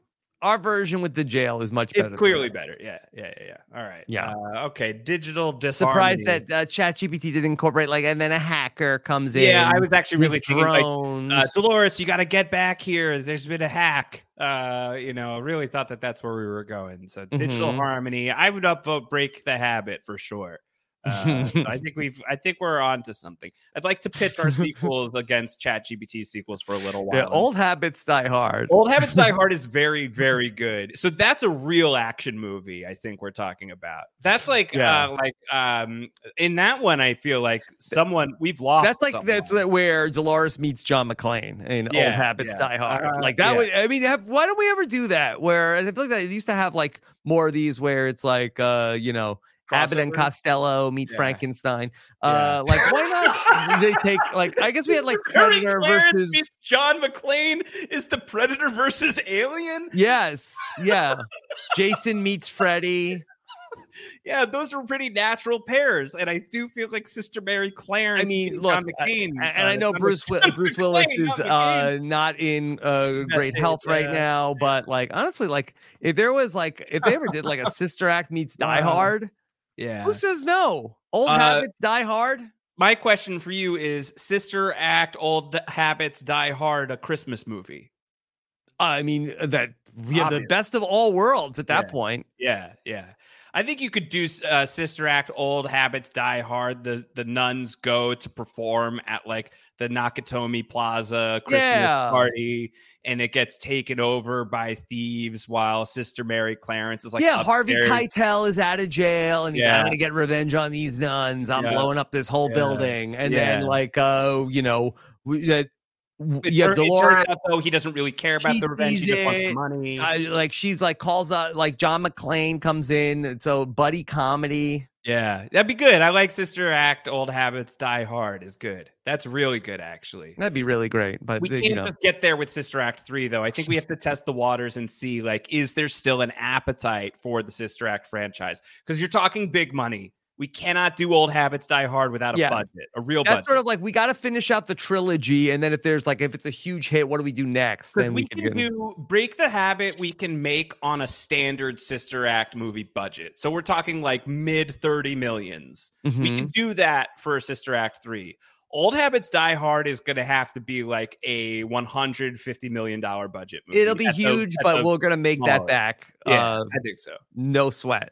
B: our version with the jail is much better.
A: It's clearly better. Yeah, yeah, yeah, yeah. All right.
B: Yeah.
A: Uh, okay. Digital disharmony.
B: Surprised that uh, ChatGPT didn't incorporate like, and then a hacker comes in.
A: Yeah, I was actually really thinking like uh, Dolores, you got to get back here. There's been a hack. Uh, you know, I really thought that that's where we were going. So digital
B: Mhm.
A: harmony. I would upvote break the habit for sure. Uh, so I think we've. I think we're on to something. I'd like to pitch our sequels against Chat ChatGPT sequels for a little while.
B: yeah, old habits die hard.
A: Old Habits Die Hard is very, very good. So that's a real action movie. I think we're talking about. That's like,
B: Yeah.
A: uh, like, um, in that one, I feel like someone we've lost.
B: That's like
A: someone.
B: that's where Dolores meets John McClane in Old Habits
A: yeah.
B: Die Hard.
A: Uh,
B: like that
A: yeah.
B: would I mean, have, why don't we ever do that? Where I feel like that it used to have like more of these where it's like uh, you know, Abbott and Costello meet
A: Yeah.
B: Frankenstein.
A: Yeah.
B: Uh, like why not? they take like I guess we had like Predator versus
A: John McClane is the Predator versus Alien.
B: yes, yeah. Jason meets Freddy.
A: yeah, those were pretty natural pairs, and I do feel like Sister Mary Clarence.
B: I mean, look,
A: John
B: I-
A: McCain,
B: and I
A: uh,
B: know
A: John
B: Bruce Bruce Willis is
A: not
B: uh, not in uh, great
A: is,
B: health right now, but like honestly, like if there was like if they ever did like a Sister Act meets Die
A: Uh,
B: Hard,
A: yeah.
B: who says no? Old
A: Uh,
B: habits die hard.
A: My question for you is: Sister Act, Old Habits, Die Hard, a Christmas movie?
B: I mean uh, that we have the best of all worlds at that
A: Yeah.
B: point.
A: Yeah, yeah. I think you could do uh, Sister Act, Old Habits, Die Hard. The the nuns go to perform at like the Nakatomi Plaza Christmas
B: Yeah.
A: party, and it gets taken over by thieves while Sister Mary Clarence is like
B: yeah, Harvey
A: upstairs.
B: Keitel is out of jail and he's
A: Yeah.
B: I'm gonna get revenge on these nuns. I'm
A: Yeah.
B: blowing up this whole building. And then like uh, you know, we, that
A: It,
B: have Dolores
A: out though he doesn't really care about the revenge. He just wants the money.
B: I, like she's like calls out like John McClane comes in. It's a buddy comedy.
A: yeah, that'd be good. I like Sister Act, Old Habits, Die Hard is good. That's really good, actually.
B: That'd be really great. But
A: We can't
B: you know,
A: just get there with Sister Act 3, though. I think we have to test the waters and see, like, is there still an appetite for the Sister Act franchise? Because you're talking big money. We cannot do Old Habits Die Hard without a
B: Yeah.
A: budget, a real budget.
B: that's
A: budget.
B: sort of like we got to finish out the trilogy, and then if there's like if it's a huge hit, what do we do next? Then
A: we
B: could
A: can
B: get-
A: do break the habit we can make on a standard Sister Act movie budget. So we're talking like mid 30 millions. We
B: Mhm.
A: can do that for a Sister Act 3. Old Habits Die Hard is going to have to be like a 150 million dollar budget movie.
B: It'll be
A: That's
B: huge, but
A: a-
B: we're gonna make that back.
A: yeah,
B: Uh,
A: I think so.
B: no sweat.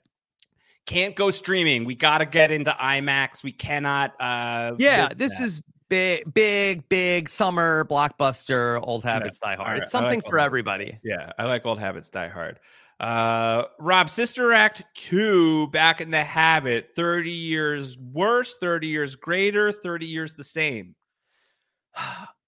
A: Can't go streaming. We got to get into IMAX. We cannot. uh
B: Yeah, this
A: that.
B: is big, big, big summer blockbuster. Old habits die hard.
A: Right,
B: It's
A: like
B: something
A: Old
B: for everybody.
A: Yeah, I like Old Habits Die Hard. Uh Rob, Sister Act 2, Back in the Habit, 30 years worse, 30 years greater, 30 years the same.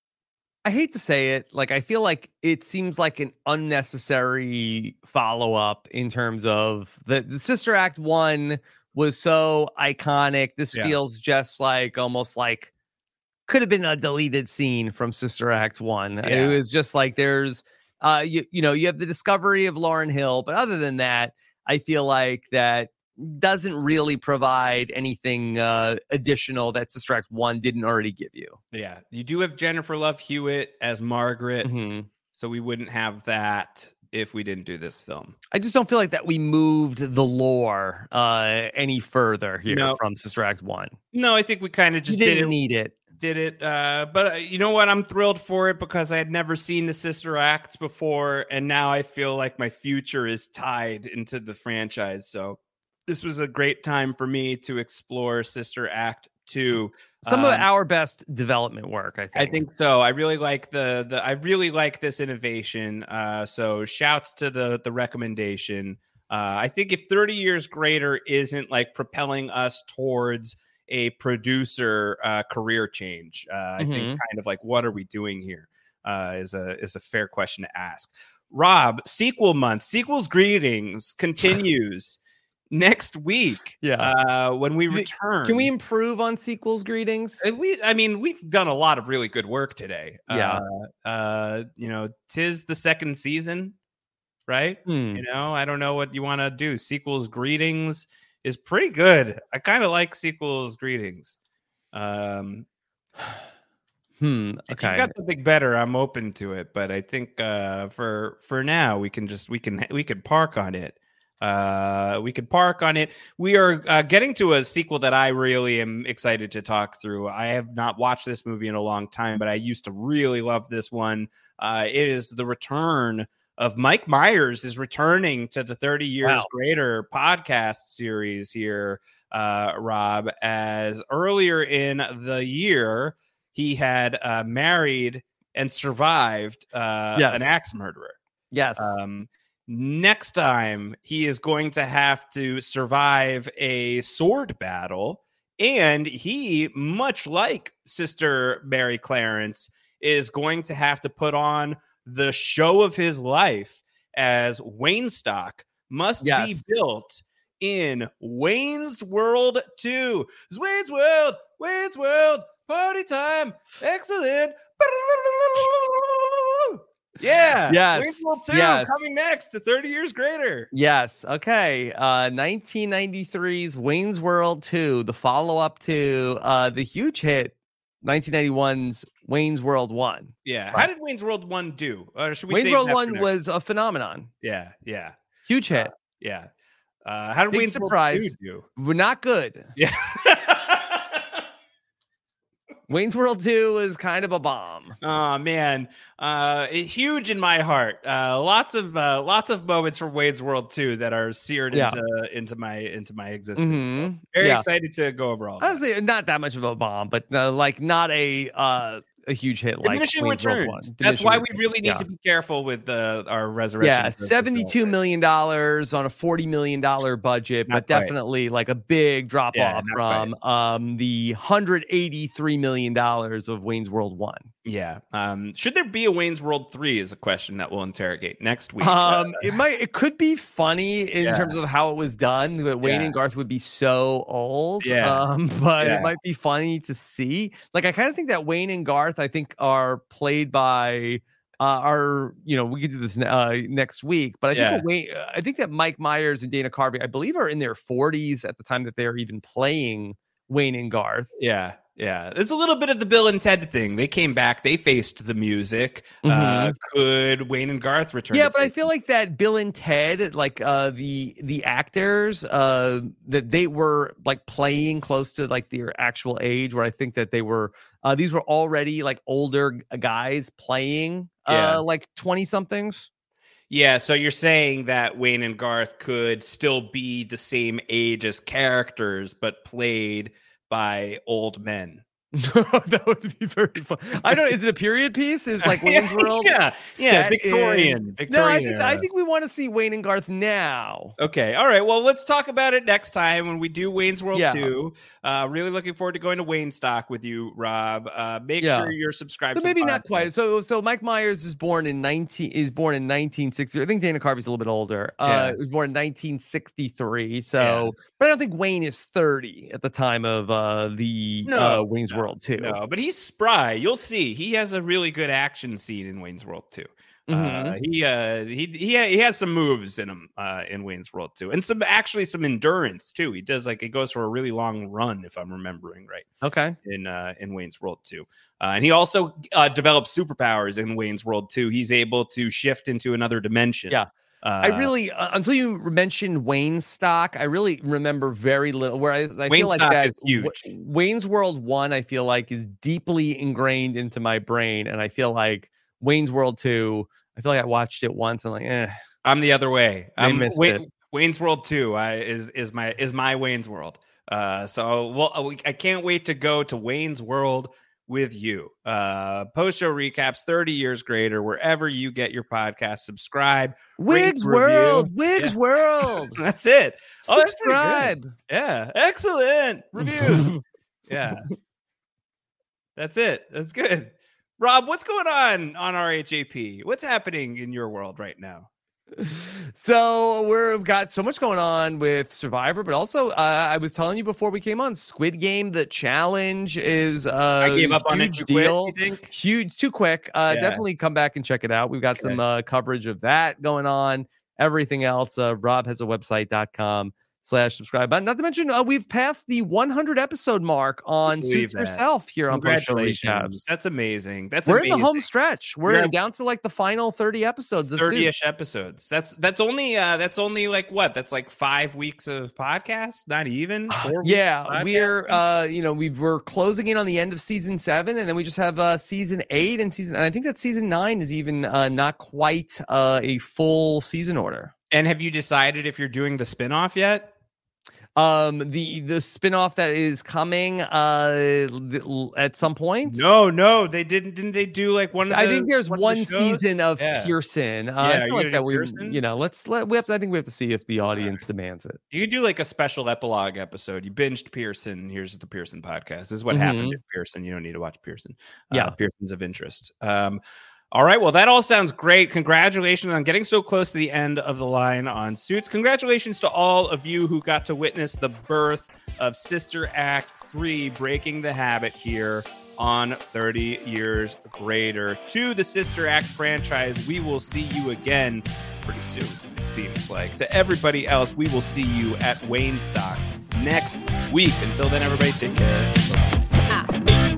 B: I hate to say it, like I feel like it seems like an unnecessary follow up in terms of the, the Sister Act one was so iconic. This
A: Yeah.
B: feels just like almost like could have been a deleted scene from Sister Act one. It was just like there's uh you you know you have the discovery of Lauryn Hill, but other than that, I feel like that doesn't really provide anything uh additional that Sister Act one didn't already give you.
A: Yeah, you do have Jennifer Love Hewitt as Margaret,
B: Mhm.
A: so we wouldn't have that if we didn't do this film.
B: I just don't feel like that we moved the lore uh any further here
A: No.
B: from Sister Act 1.
A: No, I think we kind of just did
B: didn't need it.
A: did it. Uh, but uh, you know what? I'm thrilled for it because I had never seen the Sister Acts before, and now I feel like my future is tied into the franchise. So this was a great time for me to explore Sister Act Two.
B: Some of
A: Um,
B: our best development work, I think.
A: I think so. I really like the the I really like this innovation. Uh, so shouts to the the recommendation. Uh, I think if 30 years greater isn't like propelling us towards a producer uh, career change, uh, I think
B: Mhm.
A: kind of like what are we doing here uh, is a is a fair question to ask. Rob, sequel month, sequels greetings continues next week.
B: Yeah.
A: uh, when we return,
B: Can we improve on sequels greetings?
A: uh, We, I mean, we've done a lot of really good work today.
B: Yeah.
A: Uh, uh, you know, tis the second season, right?
B: Hmm.
A: You know, I don't know what you want to do. Sequels greetings is pretty good. I kind of like sequels greetings. Um,
B: Hmm.
A: If you've got something better, I'm open to it. But I think uh, for for now, we can just we can we can park on it. Uh, we could park on it. We are uh, getting to a sequel that I really am excited to talk through. I have not watched this movie in a long time, but I used to really love this one. Uh, it is the return of Mike Myers is returning to the 30 years
B: Wow.
A: greater podcast series here, uh, Rob, as earlier in the year he had uh, married and survived uh,
B: Yes.
A: an axe murderer.
B: yes.
A: Um, next time, he is going to have to survive a sword battle. And he, much like Sister Mary Clarence, is going to have to put on the show of his life as Waynestock must
B: Yes.
A: be built in Wayne's World 2. It's Wayne's World, Wayne's World, party time, excellent. Yeah.
B: Yes,
A: Wayne's 2
B: yes.
A: coming next to 30 years greater.
B: Yes. Okay. Uh, 1993's Wayne's World 2, the follow up to uh, the huge hit 1991's Wayne's World 1.
A: Yeah. How did Wayne's World 1 do? Or should we
B: Wayne's World 1
A: next-
B: was a phenomenon.
A: Yeah. Yeah.
B: Huge hit.
A: Yeah. Uh, how did
B: Big
A: Wayne's
B: surprise.
A: World 2 do?
B: We're not good.
A: Yeah.
B: Wayne's World 2 was kind of a bomb.
A: oh man, uh, huge in my heart. Uh, lots of uh, lots of moments from Wayne's World 2 that are seared
B: Yeah.
A: into into my into my existence.
B: Mhm.
A: Very
B: Yeah.
A: excited to go over all.
B: Honestly, not that much of a bomb, but uh, like not a uh, a huge hit like
A: Diminishing
B: World
A: returns.
B: 1.
A: That's
B: Diminishing
A: why we really need
B: yeah.
A: to be careful with the our resurrection.
B: Yeah, seventy-two million dollars on a forty million dollar budget,
A: Not
B: but
A: quite.
B: definitely like a big drop
A: Yeah,
B: off from um the hundred eighty-three million dollars of Wayne's World One.
A: Yeah. Um, should there be a Wayne's World 3 is a question that we'll interrogate next week.
B: Um, it might it could be funny in
A: Yeah.
B: terms of how it was done. But Wayne and Garth would be so old.
A: Yeah.
B: Um, but it might be funny to see. Like I kind of think that Wayne and Garth, I think, are played by uh are you know we could do this uh next week but i think
A: Yeah.
B: that Wayne, uh, i think that mike myers and dana carvey i believe are in their 40s at the time that they're even playing wayne and garth
A: Yeah, yeah. It's a little bit of the Bill and Ted thing. They came back, they faced the music. Uh,
B: Mhm.
A: could Wayne and Garth return?
B: yeah but i feel like that bill and ted like uh the the actors uh that they were like playing close to like their actual age where i think that they were uh these were already like older guys playing
A: Yeah.
B: uh like 20 somethings
A: Yeah, so you're saying that Wayne and Garth could still be the same age as characters, but played by old men.
B: that would be very fun i don't is it a period piece is like wayne's world
A: yeah, yeah, Victorian,
B: in-
A: Victorian.
B: no i think i think we want to see wayne and garth now
A: Okay. All right. Well, let's talk about it next time when we do Wayne's World
B: Yeah.
A: 2. Uh, really looking forward to going to Waynestock with you, Rob. Uh, make
B: Yeah.
A: sure you're subscribed
B: So
A: to the
B: maybe not quite. So so Mike Myers is born in 19 is born in 1960. I think Dana Carvey's a little bit older.
A: Yeah.
B: Uh he was born in 1963. So but I don't think Wayne is 30 at the time of uh the
A: No,
B: uh Wayne's
A: no,
B: World 2.
A: No, but he's spry. You'll see. He has a really good action scene in Wayne's World 2. Uh,
B: Mhm.
A: he uh he he he has some moves in him uh in Wayne's World too, and some actually some endurance too. He does like he goes for a really long run if I'm remembering right
B: Okay.
A: in uh in Wayne's World too, uh, and he also uh, develops superpowers in Wayne's World too. He's able to shift into another dimension.
B: Yeah.
A: Uh,
B: I really uh, until you mentioned Waynestock, I really remember very little. Where I
A: Wayne
B: feel like that
A: is huge.
B: Wayne's World one, I feel like is deeply ingrained into my brain, and I feel like Wayne's World two, I feel like I watched it once and like, eh.
A: I'm the other way. I'm
B: missed
A: Wayne,
B: it.
A: Wayne's World 2 I, is is my is my Wayne's World. Uh, so well, I can't wait to go to Wayne's World with you. Uh, post show recaps, 30 years greater, wherever you get your podcast. Subscribe.
B: Wigs
A: review.
B: World, Wigs
A: Yeah.
B: World.
A: That's it. Oh, that's.
B: Subscribe.
A: Yeah, excellent review. yeah, that's it. That's good. Rob, what's going on on RHAP? What's happening in your world right now?
B: So we've got so much going on with Survivor, but also uh, I was telling you before we came on, Squid Game, the challenge is uh,
A: I gave up on it
B: huge
A: too quick.
B: deal.
A: You think?
B: Huge, too quick. Uh,
A: Yeah.
B: Definitely come back and check it out. We've got some uh, coverage of that going on. Everything else, uh, Rob has a website.com slash subscribe button. Not to mention, uh, we've passed the 100 episode mark on Suits
A: that.
B: Yourself here on
A: Congratulations. That's amazing. That's
B: We're
A: amazing.
B: in the home stretch. We're
A: You're-
B: down to like the final 30 episodes of
A: 30ish episodes. That's that's only uh that's only like what? That's like 5 weeks of podcast, not even. Four
B: Yeah, we're uh you know, we we're closing in on the end of season 7 and then we just have uh season 8 and season and I think that season 9 is even uh not quite uh a full season order.
A: And have you decided if you're doing the spin-off yet?
B: Um the the spin-off that is coming uh at some point.
A: No, no, they didn't didn't they do like one of the
B: I think there's
A: one,
B: one,
A: the
B: season of
A: Yeah.
B: Pearson. Uh,
A: Yeah,
B: I feel like that we,
A: Pearson?
B: you know, let's let we have to. I think we have to see if the audience demands it.
A: You could do like a special epilogue episode. You binged Pearson. Here's the Pearson podcast. This is what happened at Pearson. You don't need to watch Pearson. Uh,
B: Yeah.
A: Pearson's of interest. Um, all right. Well, that all sounds great. Congratulations on getting so close to the end of the line on Suits. Congratulations to all of you who got to witness the birth of Sister Act 3 Breaking the Habit here on 30 Years Greater. To the Sister Act franchise, we will see you again pretty soon, it seems like. To everybody else, we will see you at Waynestock next week. Until then, everybody, take care. Ah.